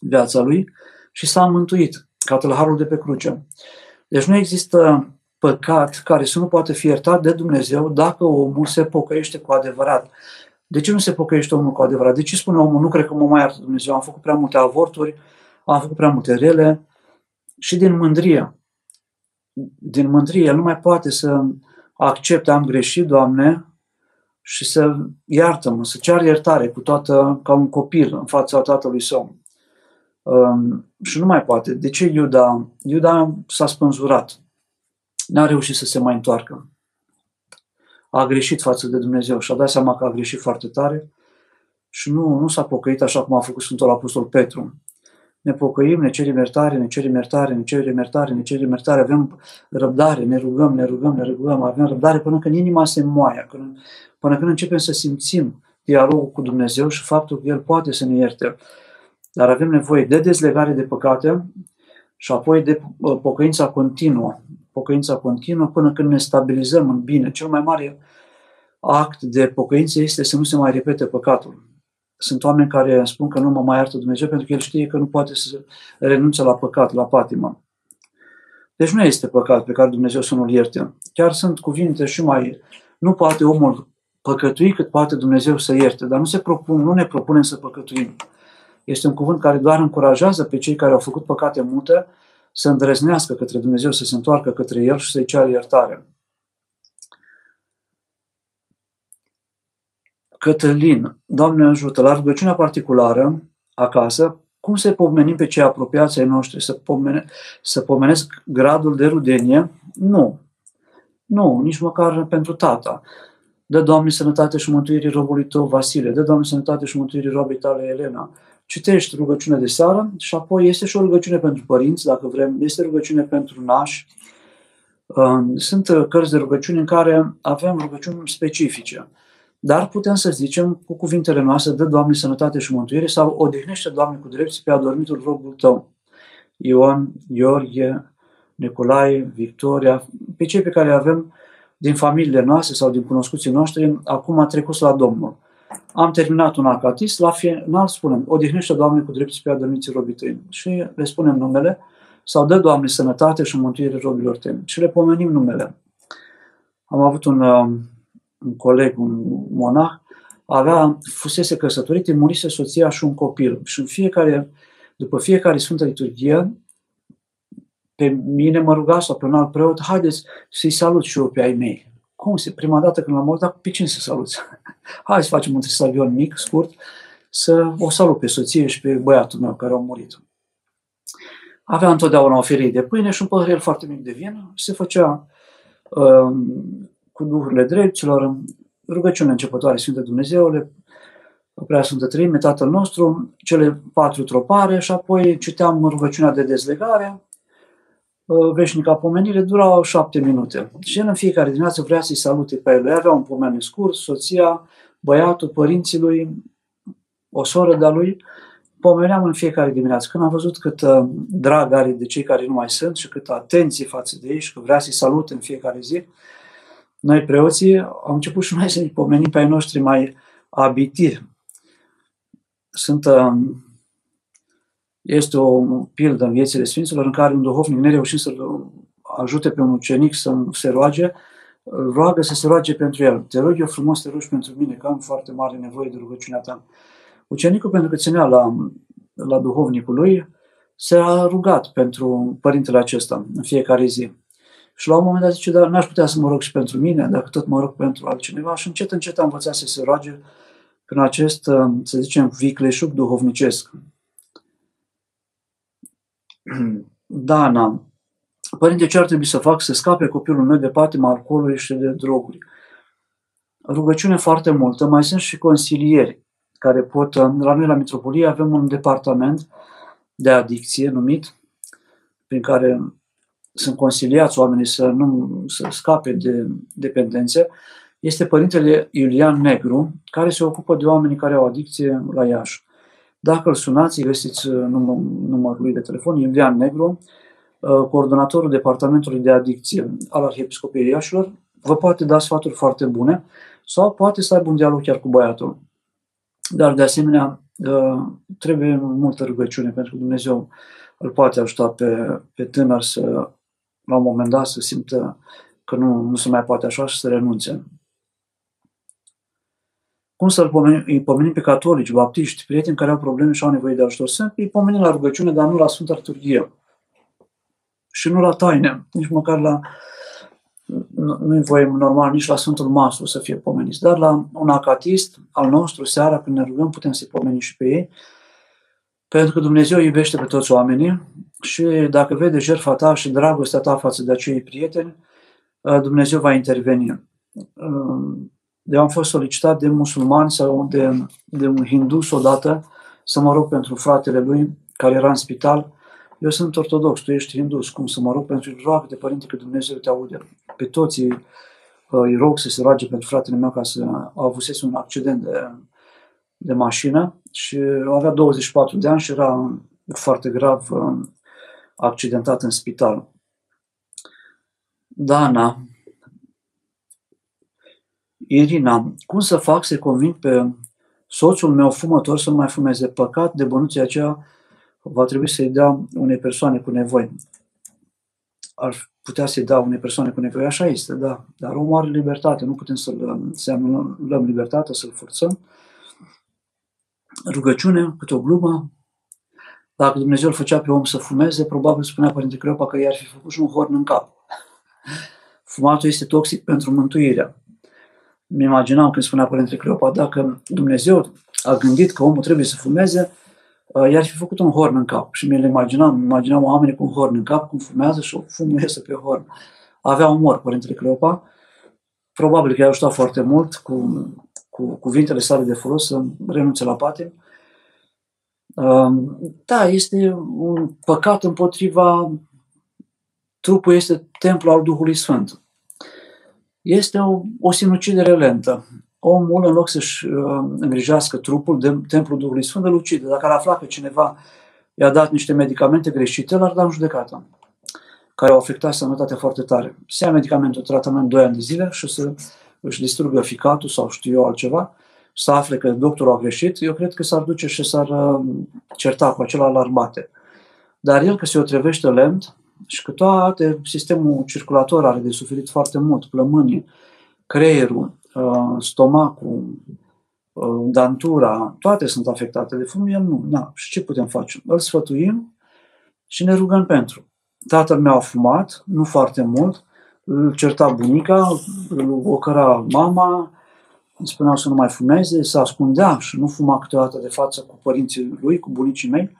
S1: viața lui, și s-a mântuit ca tâlharul de pe cruce. Deci nu există păcat care să nu poată fi iertat de Dumnezeu dacă omul se pocăiește cu adevărat. De ce nu se pocăiește omul cu adevărat? De ce spune omul, nu cred că mă mai iartă Dumnezeu, am făcut prea multe avorturi, am făcut prea multe rele și din mândrie. Din mândrie, el nu mai poate să accepte, am greșit, Doamne, și să iartă-mă, să ceară iertare cu toată, ca un copil în fața tatălui său. Um, și nu mai poate. De ce Iuda? Iuda s-a spânzurat. N-a reușit să se mai întoarcă. A greșit față de Dumnezeu și a dat seama că a greșit foarte tare și nu, nu s-a pocăit așa cum a făcut Sfântul Apostol Petru. Ne pocăim, ne cerem iertare, ne cerem iertare, ne cerem iertare, ne cerem iertare, avem răbdare, ne rugăm, ne rugăm, ne rugăm, avem răbdare până când inima se moaie, până, până când începem să simțim dialogul cu Dumnezeu și faptul că El poate să ne ierte. Dar avem nevoie de dezlegare de păcate și apoi de uh, pocăința continuă. Pocăința continuă până când ne stabilizăm în bine. Cel mai mare act de pocăință este să nu se mai repete păcatul. Sunt oameni care spun că nu mă mai iartă Dumnezeu pentru că el știe că nu poate să renunțe la păcat, la patimă. Deci nu este păcat pe care Dumnezeu să nu-l ierte. Chiar sunt cuvinte și mai... Nu poate omul păcătui cât poate Dumnezeu să ierte, dar nu, se propun, nu ne propunem să păcătuim. Este un cuvânt care doar încurajează pe cei care au făcut păcate multe să îndrăznească către Dumnezeu, să se întoarcă către El și să-i ceară iertare. Cătălin, Doamne ajută, la rugăciunea particulară, acasă, cum să pomenim pe cei apropiați ai noștri, să, pomene, să pomenesc gradul de rudenie? Nu. Nu, nici măcar pentru tata. Dă, Doamne, sănătate și mântuirii robului tău, Vasile. Dă, Doamne, sănătate și mântuirii robei tale, Elena citești rugăciune de seară și apoi este și o rugăciune pentru părinți, dacă vrem, este rugăciune pentru nași. Sunt cărți de rugăciune în care avem rugăciuni specifice. Dar putem să zicem cu cuvintele noastre, dă Doamne sănătate și mântuire sau odihnește Doamne cu drepți pe adormitul robul tău. Ion, Iorghe, Nicolae, Victoria, pe cei pe care avem din familiile noastre sau din cunoscuții noștri, acum a trecut la Domnul. Am terminat un acatist, la final spunem, odihnește, Doamne, cu dreptul pe adormiții robii tăi. Și le spunem numele, sau dă, Doamne, sănătate și mântuire robilor tăi. Și le pomenim numele. Am avut un, um, un coleg, un monah, avea, fusese căsătorit, îi murise soția și un copil. Și în fiecare, după fiecare Sfântă Liturghie, pe mine mă ruga sau pe un alt preot, haideți să-i salut și eu pe ai mei. Cum se? Prima dată când l-am auzit, dar pe cine să saluți? [LAUGHS] Hai să facem un trisalion mic, scurt, să o salut pe soție și pe băiatul meu care au murit. Avea întotdeauna o ferie de pâine și un păhărel foarte mic de vin și se făcea um, cu duhurile dreptilor, rugăciune începătoare Sfântă Dumnezeule, Prea Sfântă Trăime, Tatăl nostru, cele patru tropare și apoi citeam rugăciunea de dezlegare Uh, veșnica pomenire dura șapte minute. Și el în fiecare dimineață vrea să-i salute pe el. Avea un pomene scurt, soția, băiatul, părinții lui, o soră de-a lui. Pomeneam în fiecare dimineață. Când am văzut cât uh, drag are de cei care nu mai sunt și cât atenție față de ei și că vrea să-i salute în fiecare zi, noi preoții am început și noi să-i pomenim pe ai noștri mai abiti. Sunt uh, este o pildă în viețile Sfinților în care un duhovnic, nereușit să ajute pe un ucenic să se roage, roagă să se roage pentru el. Te rog eu frumos, te rogi pentru mine, că am foarte mare nevoie de rugăciunea ta. Ucenicul, pentru că ținea la, la duhovnicul lui, s-a rugat pentru părintele acesta în fiecare zi. Și la un moment dat zice, dar n-aș putea să mă rog și pentru mine, dacă tot mă rog pentru altcineva. Și încet, încet am învățat să se roage prin acest, să zicem, vicleșug duhovnicesc. [CLEARS THROAT] Dana, părinte, ce ar trebui să fac să scape copilul meu de patima alcoolului și de droguri? Rugăciune foarte multă, mai sunt și consilieri care pot, la noi la Mitropolie avem un departament de adicție numit, prin care sunt consiliați oamenii să nu să scape de dependențe, este părintele Iulian Negru, care se ocupă de oamenii care au adicție la Iași. Dacă îl sunați, găsiți uh, număr, numărul lui de telefon, Iulian Negru, uh, coordonatorul Departamentului de Adicție al Arhiepiscopiei Iașilor, vă poate da sfaturi foarte bune sau poate să aibă un dialog chiar cu băiatul. Dar, de asemenea, uh, trebuie multă rugăciune, pentru că Dumnezeu îl poate ajuta pe, pe tânăr să, la un moment dat, să simtă că nu, nu se mai poate așa și să renunțe. Cum să-l pomenim, îi pomenim pe catolici, baptiști, prieteni care au probleme și au nevoie de ajutor? Să îi pomenim la rugăciune, dar nu la Sfânta Liturghie. Și nu la taine, nici măcar la... Nu, nu-i voie normal nici la Sfântul Maslu să fie pomeniți, dar la un acatist al nostru, seara, când ne rugăm, putem să-i pomenim și pe ei, pentru că Dumnezeu iubește pe toți oamenii și dacă vede jertfa ta și dragostea ta față de acei prieteni, Dumnezeu va interveni eu am fost solicitat de musulmani sau de, de un hindus odată să mă rog pentru fratele lui care era în spital. Eu sunt ortodox, tu ești hindus, cum să mă rog pentru el? Roagă de părinte că Dumnezeu te aude. Pe toți îi, îi rog să se roage pentru fratele meu ca să a avusese un accident de, de mașină și avea 24 de ani și era foarte grav accidentat în spital. Dana, Irina, cum să fac să conving pe soțul meu fumător să nu mai fumeze? Păcat de bănuții aceea va trebui să-i dea unei persoane cu nevoie. Ar putea să-i dea unei persoane cu nevoie, așa este, da. Dar omul are libertate, nu putem să-l să luăm libertatea, să-l forțăm. Rugăciune, câte o glumă. Dacă Dumnezeu îl făcea pe om să fumeze, probabil spunea Părinte Creopa că i-ar fi făcut și un horn în cap. [LAUGHS] Fumatul este toxic pentru mântuirea mi imaginam când spunea Părintele Cleopa, dacă Dumnezeu a gândit că omul trebuie să fumeze, uh, i-ar fi făcut un horn în cap. Și mi-l imaginam, imaginam oamenii cu un horn în cap, cum fumează și fumul iese pe horn. Avea umor Părintele Cleopa. Probabil că i-a ajutat foarte mult cu, cu cuvintele sale de folos să renunțe la patim. Um, da, este un păcat împotriva trupul este templul al Duhului Sfânt este o, o sinucidere lentă. Omul, în loc să-și uh, îngrijească trupul de templul Duhului Sfânt, îl ucide. Dacă ar afla că cineva i-a dat niște medicamente greșite, l-ar da în judecată, care au afectat sănătatea foarte tare. Se ia medicamentul, tratament 2 ani de zile și să își distrugă ficatul sau știu eu altceva, să afle că doctorul a greșit, eu cred că s-ar duce și s-ar uh, certa cu acela alarmate. Dar el că se otrevește lent, și că toate sistemul circulator are de suferit foarte mult, plămânii, creierul, uh, stomacul, uh, dantura, toate sunt afectate de fum, el nu. Na. Și ce putem face? Îl sfătuim și ne rugăm pentru. Tatăl meu a fumat, nu foarte mult, îl certa bunica, îl ocăra mama, îmi spuneau să nu mai fumeze, se ascundea și nu fuma câteodată de față cu părinții lui, cu bunicii mei.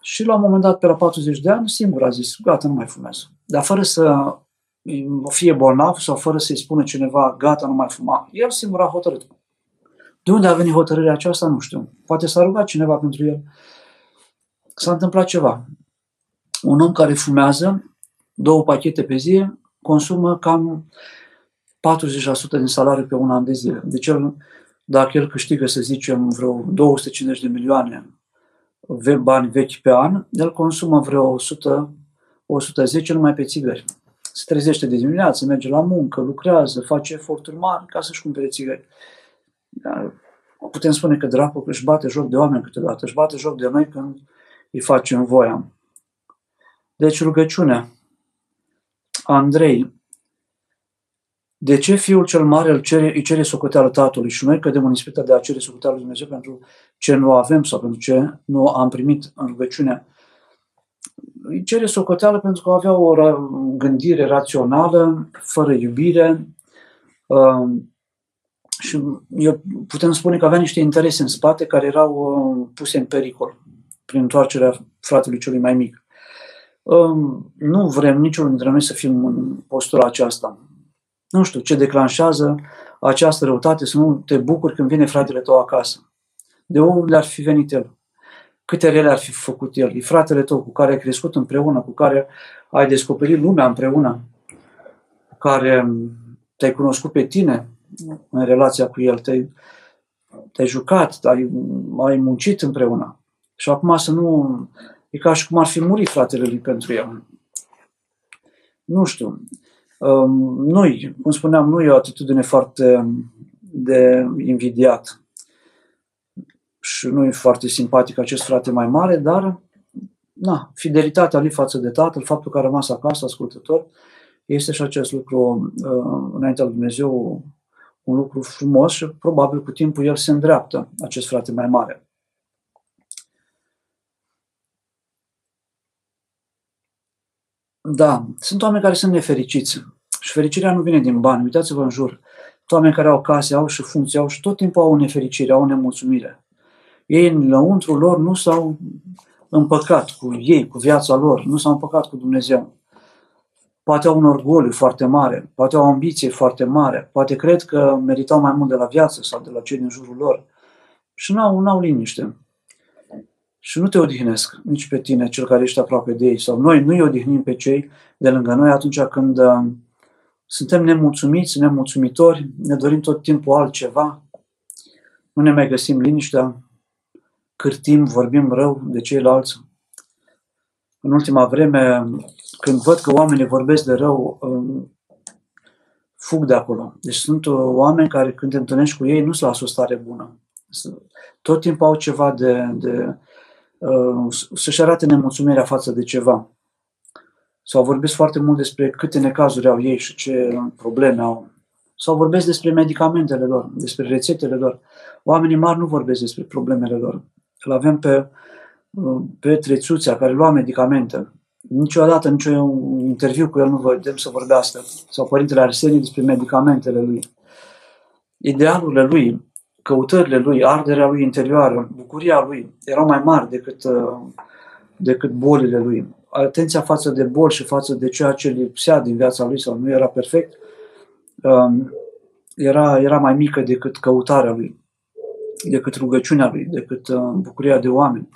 S1: Și la un moment dat, pe la 40 de ani, singur a zis, gata, nu mai fumez. Dar fără să fie bolnav sau fără să-i spună cineva, gata, nu mai fuma. El singur a hotărât. De unde a venit hotărârea aceasta, nu știu. Poate s-a rugat cineva pentru el. S-a întâmplat ceva. Un om care fumează două pachete pe zi consumă cam 40% din salariu pe un an de zile. Deci el, dacă el câștigă, să zicem, vreo 250 de milioane bani vechi pe an, el consumă vreo 100, 110 numai pe țigări. Se trezește de dimineață, merge la muncă, lucrează, face eforturi mari ca să-și cumpere țigări. Dar putem spune că dracul își bate joc de oameni câteodată, își bate joc de noi când îi facem voia. Deci rugăciunea. Andrei, de ce Fiul cel Mare îl cere, îi cere socoteală Tatălui și noi cădem în ispită de a cere socoteală lui Dumnezeu pentru ce nu avem sau pentru ce nu am primit în rugăciune? îi cere socoteală pentru că avea o gândire rațională, fără iubire, uh, și eu putem spune că avea niște interese în spate care erau uh, puse în pericol prin întoarcerea fratelui celui mai mic. Um, nu vrem niciunul dintre noi să fim în postura aceasta. Nu știu ce declanșează această răutate, să nu te bucuri când vine fratele tău acasă. De unde ar fi venit el? Câte rele ar fi făcut el? E fratele tău cu care ai crescut împreună, cu care ai descoperit lumea împreună, cu care te-ai cunoscut pe tine, în relația cu el, te-ai, te-ai jucat, ai, ai muncit împreună. Și acum să nu... E ca și cum ar fi murit fratele lui pentru el. Nu știu. Um, noi, cum spuneam, nu e o atitudine foarte de invidiat. Și nu e foarte simpatic acest frate mai mare, dar na, fidelitatea lui față de tatăl, faptul că a rămas acasă, ascultător, este și acest lucru uh, înaintea lui Dumnezeu un lucru frumos și probabil cu timpul el se îndreaptă, acest frate mai mare. Da, sunt oameni care sunt nefericiți și fericirea nu vine din bani. Uitați-vă în jur. Oameni care au case, au și funcții, au și tot timpul au o nefericire, au o nemulțumire. Ei în lăuntru lor nu s-au împăcat cu ei, cu viața lor, nu s-au împăcat cu Dumnezeu poate au un orgoliu foarte mare, poate au o ambiție foarte mare, poate cred că meritau mai mult de la viață sau de la cei din jurul lor și n-au, n-au liniște. Și nu te odihnesc nici pe tine, cel care ești aproape de ei, sau noi nu-i odihnim pe cei de lângă noi atunci când uh, suntem nemulțumiți, nemulțumitori, ne dorim tot timpul altceva, nu ne mai găsim liniștea, cârtim, vorbim rău de ceilalți. În ultima vreme când văd că oamenii vorbesc de rău, um, fug de acolo. Deci sunt uh, oameni care când te întâlnești cu ei nu sunt la o stare bună. Tot timpul au ceva de, de uh, să-și arate nemulțumirea față de ceva. Sau vorbesc foarte mult despre câte necazuri au ei și ce probleme au. Sau vorbesc despre medicamentele lor, despre rețetele lor. Oamenii mari nu vorbesc despre problemele lor. Îl avem pe, uh, pe Trețuțea, care lua medicamente niciodată, niciun interviu cu el nu vedem să vorbească, sau Părintele Arsenie despre medicamentele lui. Idealurile lui, căutările lui, arderea lui interioară, bucuria lui erau mai mari decât, uh, decât bolile lui. Atenția față de boli și față de ceea ce lipsea din viața lui sau nu era perfect, um, era, era mai mică decât căutarea lui, decât rugăciunea lui, decât uh, bucuria de oameni.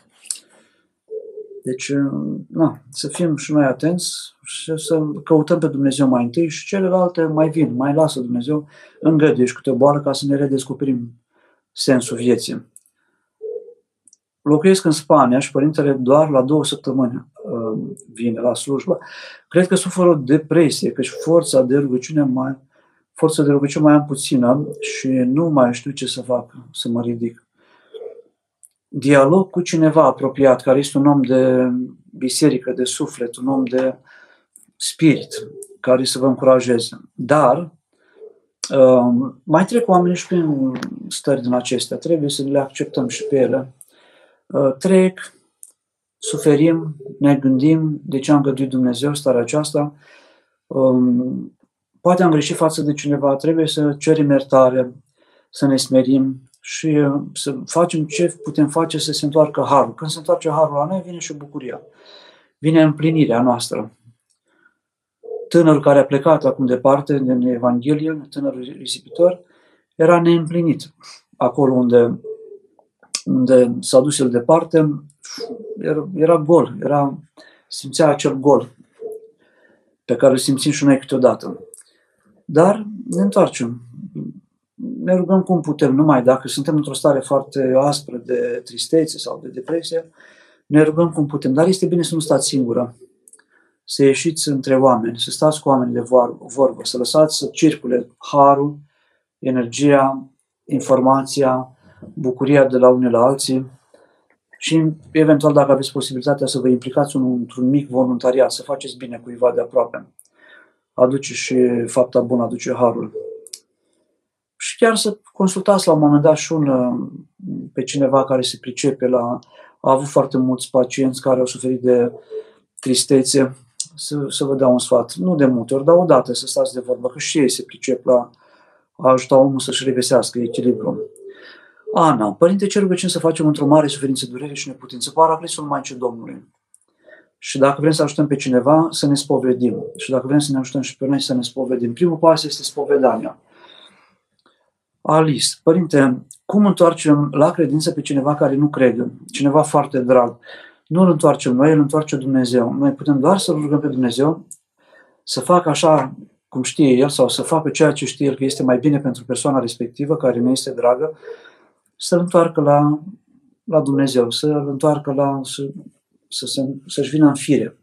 S1: Deci, uh, na, să fim și noi atenți și să căutăm pe Dumnezeu mai întâi și celelalte mai vin, mai lasă Dumnezeu, îngăduie și câte o boală ca să ne redescoperim sensul vieții. Locuiesc în Spania și părintele doar la două săptămâni uh, vine la slujbă. Cred că suferă o depresie, căci forța de rugăciune mai, forța de rugăciune mai am puțină și nu mai știu ce să fac, să mă ridic dialog cu cineva apropiat, care este un om de biserică, de suflet, un om de spirit, care să vă încurajeze. Dar uh, mai trec oamenii și prin stări din acestea, trebuie să le acceptăm și pe ele. Uh, trec, suferim, ne gândim de ce am găduit Dumnezeu starea aceasta, um, poate am greșit față de cineva, trebuie să cerem iertare, să ne smerim, și uh, să facem ce putem face să se întoarcă harul. Când se întoarce harul la noi, vine și bucuria. Vine împlinirea noastră. Tânărul care a plecat acum departe din Evanghelie, tânărul risipitor, era neîmplinit. Acolo unde, unde s-a dus el departe, era, era gol, era, simțea acel gol pe care îl simțim și noi câteodată. Dar ne întoarcem ne rugăm cum putem, numai dacă suntem într-o stare foarte aspră de tristețe sau de depresie, ne rugăm cum putem. Dar este bine să nu stați singură, să ieșiți între oameni, să stați cu oameni de vorbă, să lăsați să circule harul, energia, informația, bucuria de la unii la alții și eventual dacă aveți posibilitatea să vă implicați într-un mic voluntariat, să faceți bine cuiva de aproape. Aduce și fapta bună, aduce harul și chiar să consultați la un moment dat și un, uh, pe cineva care se pricepe la... A avut foarte mulți pacienți care au suferit de tristețe, să, să vă dau un sfat. Nu de multe ori, dar odată să stați de vorbă, că și ei se pricep la a ajuta omul să-și regăsească echilibru. Ana, Părinte, ce rugăciuni să facem într-o mare suferință, durere și neputință? Paraclisul Maicii Domnului. Și dacă vrem să ajutăm pe cineva, să ne spovedim. Și dacă vrem să ne ajutăm și pe noi, să ne spovedim. Primul pas este spovedania. Alice, părinte, cum întoarcem la credință pe cineva care nu crede, cineva foarte drag? Nu îl întoarcem noi, îl întoarce Dumnezeu. Noi putem doar să rugăm pe Dumnezeu să facă așa cum știe el sau să facă ceea ce știe el că este mai bine pentru persoana respectivă care ne este dragă, să-l întoarcă la, la Dumnezeu, să-l întoarcă la, să, să, să, să-și vină în fire.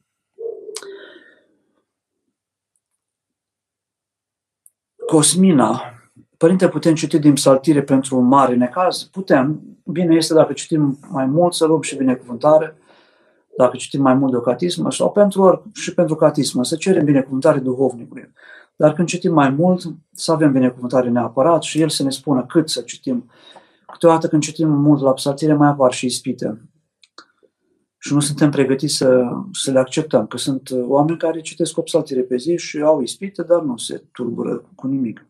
S1: Cosmina, Părinte, putem citi din psaltire pentru un mare necaz? Putem. Bine este dacă citim mai mult să luăm și binecuvântare, dacă citim mai mult de o catismă sau pentru ori, și pentru catismă, să cerem binecuvântare duhovnicului. Dar când citim mai mult, să avem binecuvântare neapărat și el să ne spună cât să citim. Câteodată când citim mult la psaltire mai apar și ispite. Și nu suntem pregătiți să, să le acceptăm, că sunt oameni care citesc o psaltire pe zi și au ispite, dar nu se tulbură cu nimic.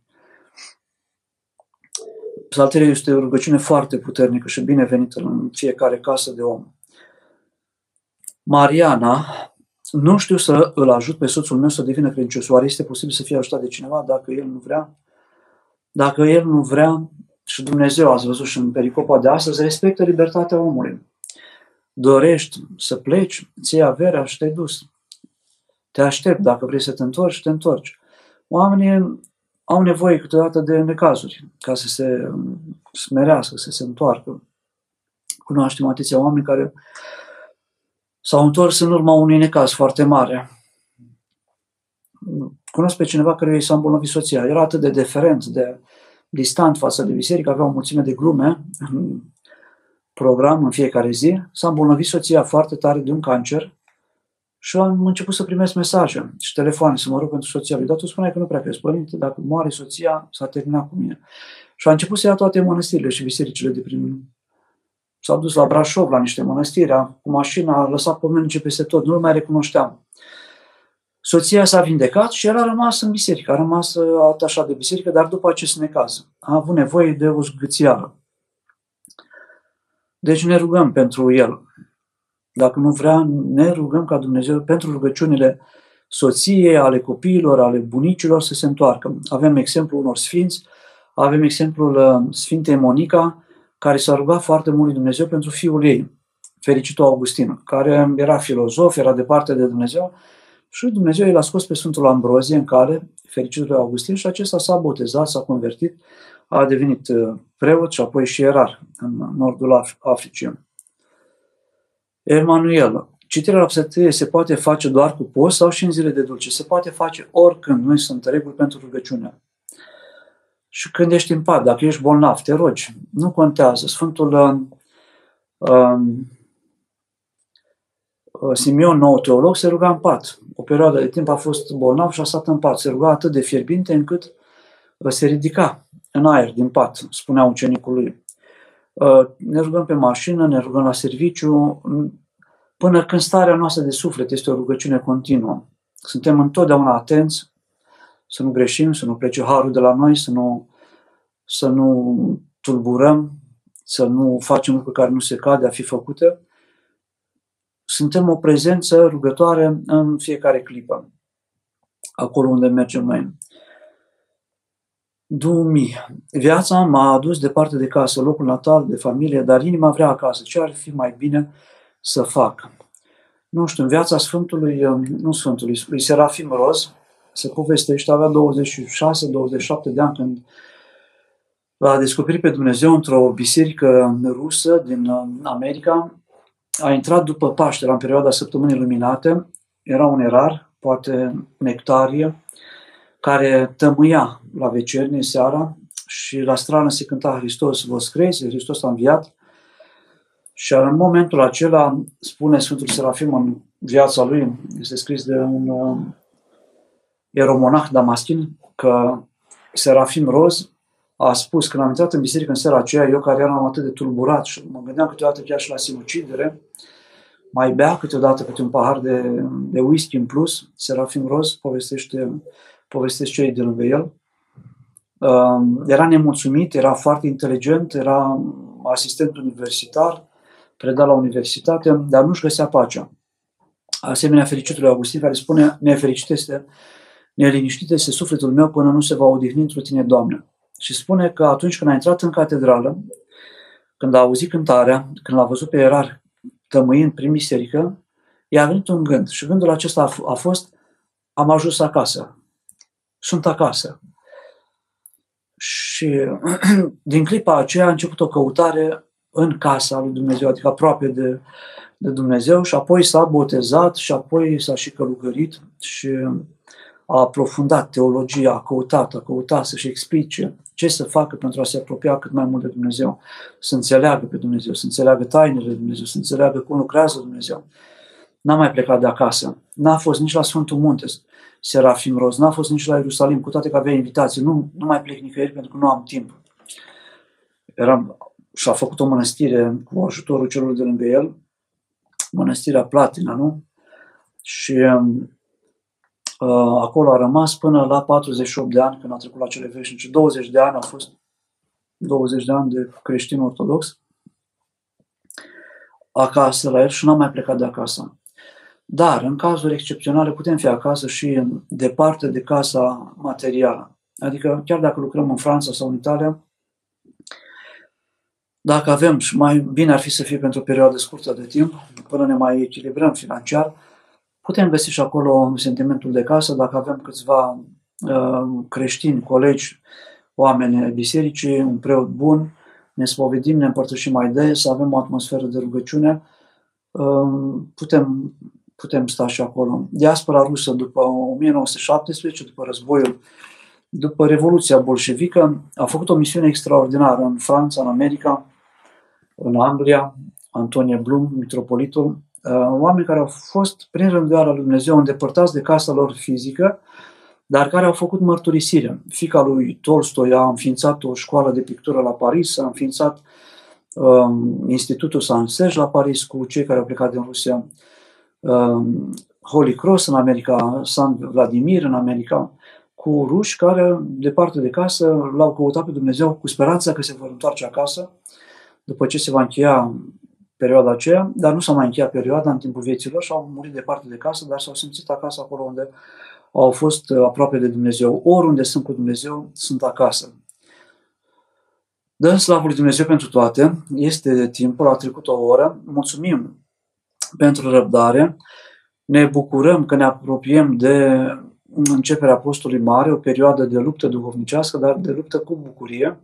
S1: Psaltirea este o rugăciune foarte puternică și binevenită în fiecare casă de om. Mariana, nu știu să îl ajut pe soțul meu să devină credincios. Oare este posibil să fie ajutat de cineva dacă el nu vrea? Dacă el nu vrea, și Dumnezeu, ați văzut și în pericopa de astăzi, respectă libertatea omului. Dorești să pleci, ții averea și te-ai dus. Te aștept, dacă vrei să te întorci, te întorci. Oamenii au nevoie câteodată de necazuri ca să se smerească, să se întoarcă. Cunoaștem atâția oameni care s-au întors în urma unui necaz foarte mare. Cunosc pe cineva care i s-a îmbolnăvit soția. Era atât de deferent, de distant față de biserică, avea o mulțime de glume în program în fiecare zi. S-a îmbolnăvit soția foarte tare de un cancer și am început să primesc mesaje și telefoane să mă rog pentru soția lui. Dar tu spuneai că nu prea crezi, părinte, dacă moare soția, s-a terminat cu mine. Și a început să ia toate mănăstirile și bisericile de prin... S-a dus la Brașov, la niște mănăstiri, cu mașina, a lăsat pomennice peste tot, nu-l mai recunoșteam. Soția s-a vindecat și el a rămas în biserică, a rămas atașat de biserică, dar după acest necaz a avut nevoie de o zgâțială. Deci ne rugăm pentru el. Dacă nu vrea, ne rugăm ca Dumnezeu pentru rugăciunile soției, ale copiilor, ale bunicilor să se întoarcă. Avem exemplul unor sfinți, avem exemplul uh, Sfintei Monica, care s-a rugat foarte mult lui Dumnezeu pentru fiul ei, fericitul Augustin, care era filozof, era departe de Dumnezeu și Dumnezeu l-a scos pe Sfântul Ambrozie în cale, fericitul Augustin, și acesta s-a botezat, s-a convertit, a devenit uh, preot și apoi și erar în nordul Africii. Emanuel, citirea la psalterie se poate face doar cu post sau și în zile de dulce. Se poate face oricând. Noi sunt reguli pentru rugăciune. Și când ești în pat, dacă ești bolnav, te rogi. Nu contează. Sfântul um, um Simeon, nou teolog, se ruga în pat. O perioadă de timp a fost bolnav și a stat în pat. Se ruga atât de fierbinte încât uh, se ridica în aer din pat, spunea ucenicul lui. Uh, ne rugăm pe mașină, ne rugăm la serviciu, până când starea noastră de suflet este o rugăciune continuă. Suntem întotdeauna atenți să nu greșim, să nu plece harul de la noi, să nu, să nu tulburăm, să nu facem lucruri care nu se cade a fi făcute. Suntem o prezență rugătoare în fiecare clipă, acolo unde mergem noi. Dumi. Viața m-a adus departe de casă, locul natal, de familie, dar inima vrea acasă. Ce ar fi mai bine să fac? Nu știu, în viața Sfântului, um, nu Sfântului, lui Serafim Roz, se povestește, avea 26-27 de ani când a descoperit pe Dumnezeu într-o biserică rusă din um, America. A intrat după Paște, la în perioada săptămânii luminate, era un erar, poate nectarie, care tămâia la vecernie seara și la strană se cânta Hristos vă screzi, Hristos a înviat. Și în momentul acela, spune Sfântul Serafim în viața lui, este scris de un uh, eromonah damaschin, că Serafim Roz a spus, când am intrat în biserică în seara aceea, eu care eram atât de tulburat și mă gândeam câteodată chiar și la sinucidere, mai bea câteodată câte un pahar de, de whisky în plus. Serafim Roz povestește, povestește cei de lângă el. Uh, era nemulțumit, era foarte inteligent, era asistent universitar, preda la universitate, dar nu-și găsea pacea. Asemenea fericitului Augustin care spune, nefericit este, neliniștit este sufletul meu până nu se va odihni într tine, Doamne. Și spune că atunci când a intrat în catedrală, când a auzit cântarea, când l-a văzut pe erar tămâind prin biserică, i-a venit un gând. Și gândul acesta a, f- a fost, am ajuns acasă. Sunt acasă. Și [CLEARS THROAT] din clipa aceea a început o căutare în casa lui Dumnezeu, adică aproape de, de Dumnezeu și apoi s-a botezat și apoi s-a și călugărit și a aprofundat teologia, a căutat, a căutat să-și explice ce să facă pentru a se apropia cât mai mult de Dumnezeu, să înțeleagă pe Dumnezeu, să înțeleagă tainele de Dumnezeu, să înțeleagă cum lucrează Dumnezeu. N-a mai plecat de acasă, n-a fost nici la Sfântul Munte, Serafim Roz, n-a fost nici la Ierusalim, cu toate că avea invitații. Nu, nu mai plec nicăieri pentru că nu am timp. Eram, și-a făcut o mănăstire cu ajutorul celor de lângă el, mănăstirea Platina, nu? Și uh, acolo a rămas până la 48 de ani, când a trecut la cele veșnice. 20 de ani au fost 20 de ani de creștin ortodox acasă la el și n-a mai plecat de acasă. Dar, în cazuri excepționale, putem fi acasă și departe de casa materială. Adică, chiar dacă lucrăm în Franța sau în Italia, dacă avem, și mai bine ar fi să fie pentru o perioadă scurtă de timp, până ne mai echilibrăm financiar, putem găsi și acolo sentimentul de casă, dacă avem câțiva uh, creștini, colegi, oameni bisericii, un preot bun, ne spovedim, ne împărtășim mai des, avem o atmosferă de rugăciune, uh, putem, putem sta și acolo. Diaspora rusă după 1917, după războiul, după Revoluția bolșevică, a făcut o misiune extraordinară în Franța, în America, în Anglia, Antonie Blum, mitropolitul, uh, oameni care au fost, prin rânduiala lui Dumnezeu, îndepărtați de casa lor fizică, dar care au făcut mărturisire. Fica lui Tolstoi a înființat o școală de pictură la Paris, a înființat um, Institutul Saint la Paris cu cei care au plecat din Rusia, um, Holy Cross în America, San Vladimir în America, cu ruși care, departe de casă, l-au căutat pe Dumnezeu cu speranța că se vor întoarce acasă după ce se va încheia perioada aceea, dar nu s-a mai încheiat perioada în timpul vieților și au murit departe de casă, dar s-au simțit acasă acolo unde au fost uh, aproape de Dumnezeu. Oriunde sunt cu Dumnezeu, sunt acasă. Dăm slavă lui Dumnezeu pentru toate. Este timpul, a trecut o oră. Mulțumim pentru răbdare. Ne bucurăm că ne apropiem de începerea postului mare, o perioadă de luptă duhovnicească, dar de luptă cu bucurie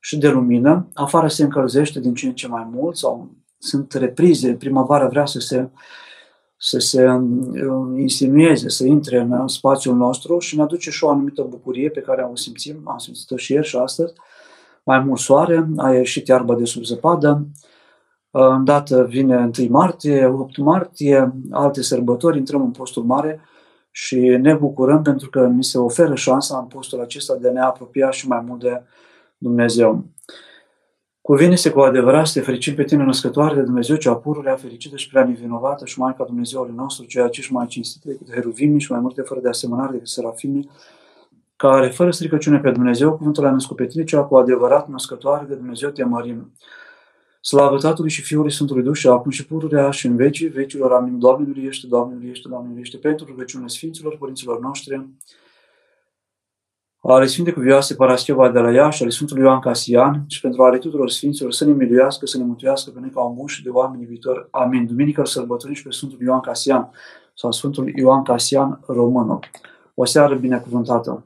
S1: și de lumină. Afară se încălzește din ce în ce mai mult sau sunt reprize. Primăvara vrea să se, să se uh, insinueze, să intre în spațiul nostru și ne aduce și o anumită bucurie pe care o simțim, am simțit-o și ieri și astăzi. Mai mult soare, a ieșit iarba de sub zăpadă, îndată vine 1 martie, 8 martie, alte sărbători, intrăm în postul mare și ne bucurăm pentru că mi se oferă șansa în postul acesta de a ne apropia și mai mult de Dumnezeu. Cuvine-se cu adevărat să te fericim pe tine, născătoare de Dumnezeu, cea pururea, fericită și prea nevinovată și Maica Dumnezeului nostru, ceea ce și mai cinstită decât heruvimii și mai multe fără de asemănare decât serafimii, care, fără stricăciune pe Dumnezeu, cuvântul a născut pe tine, cea cu adevărat născătoare de Dumnezeu, te mărim. Slavă Tatălui și Fiului Sfântului Duh și acum și pururea și în vecii vecilor. Amin. Doamne, miliește, Doamne, miliește, Doamne, miliește pentru rugăciunile Sfinților, Părinților noștri, ale Sfinte Cuvioase Parascheva de la Iași, ale Sfântului Ioan Casian și pentru ale tuturor Sfinților să ne miluiască, să ne mântuiască pe noi ca un bun și de oameni viitor. Amin. Duminică îl sărbătorim și pe Sfântul Ioan Casian sau Sfântul Ioan Casian Românul. O seară binecuvântată!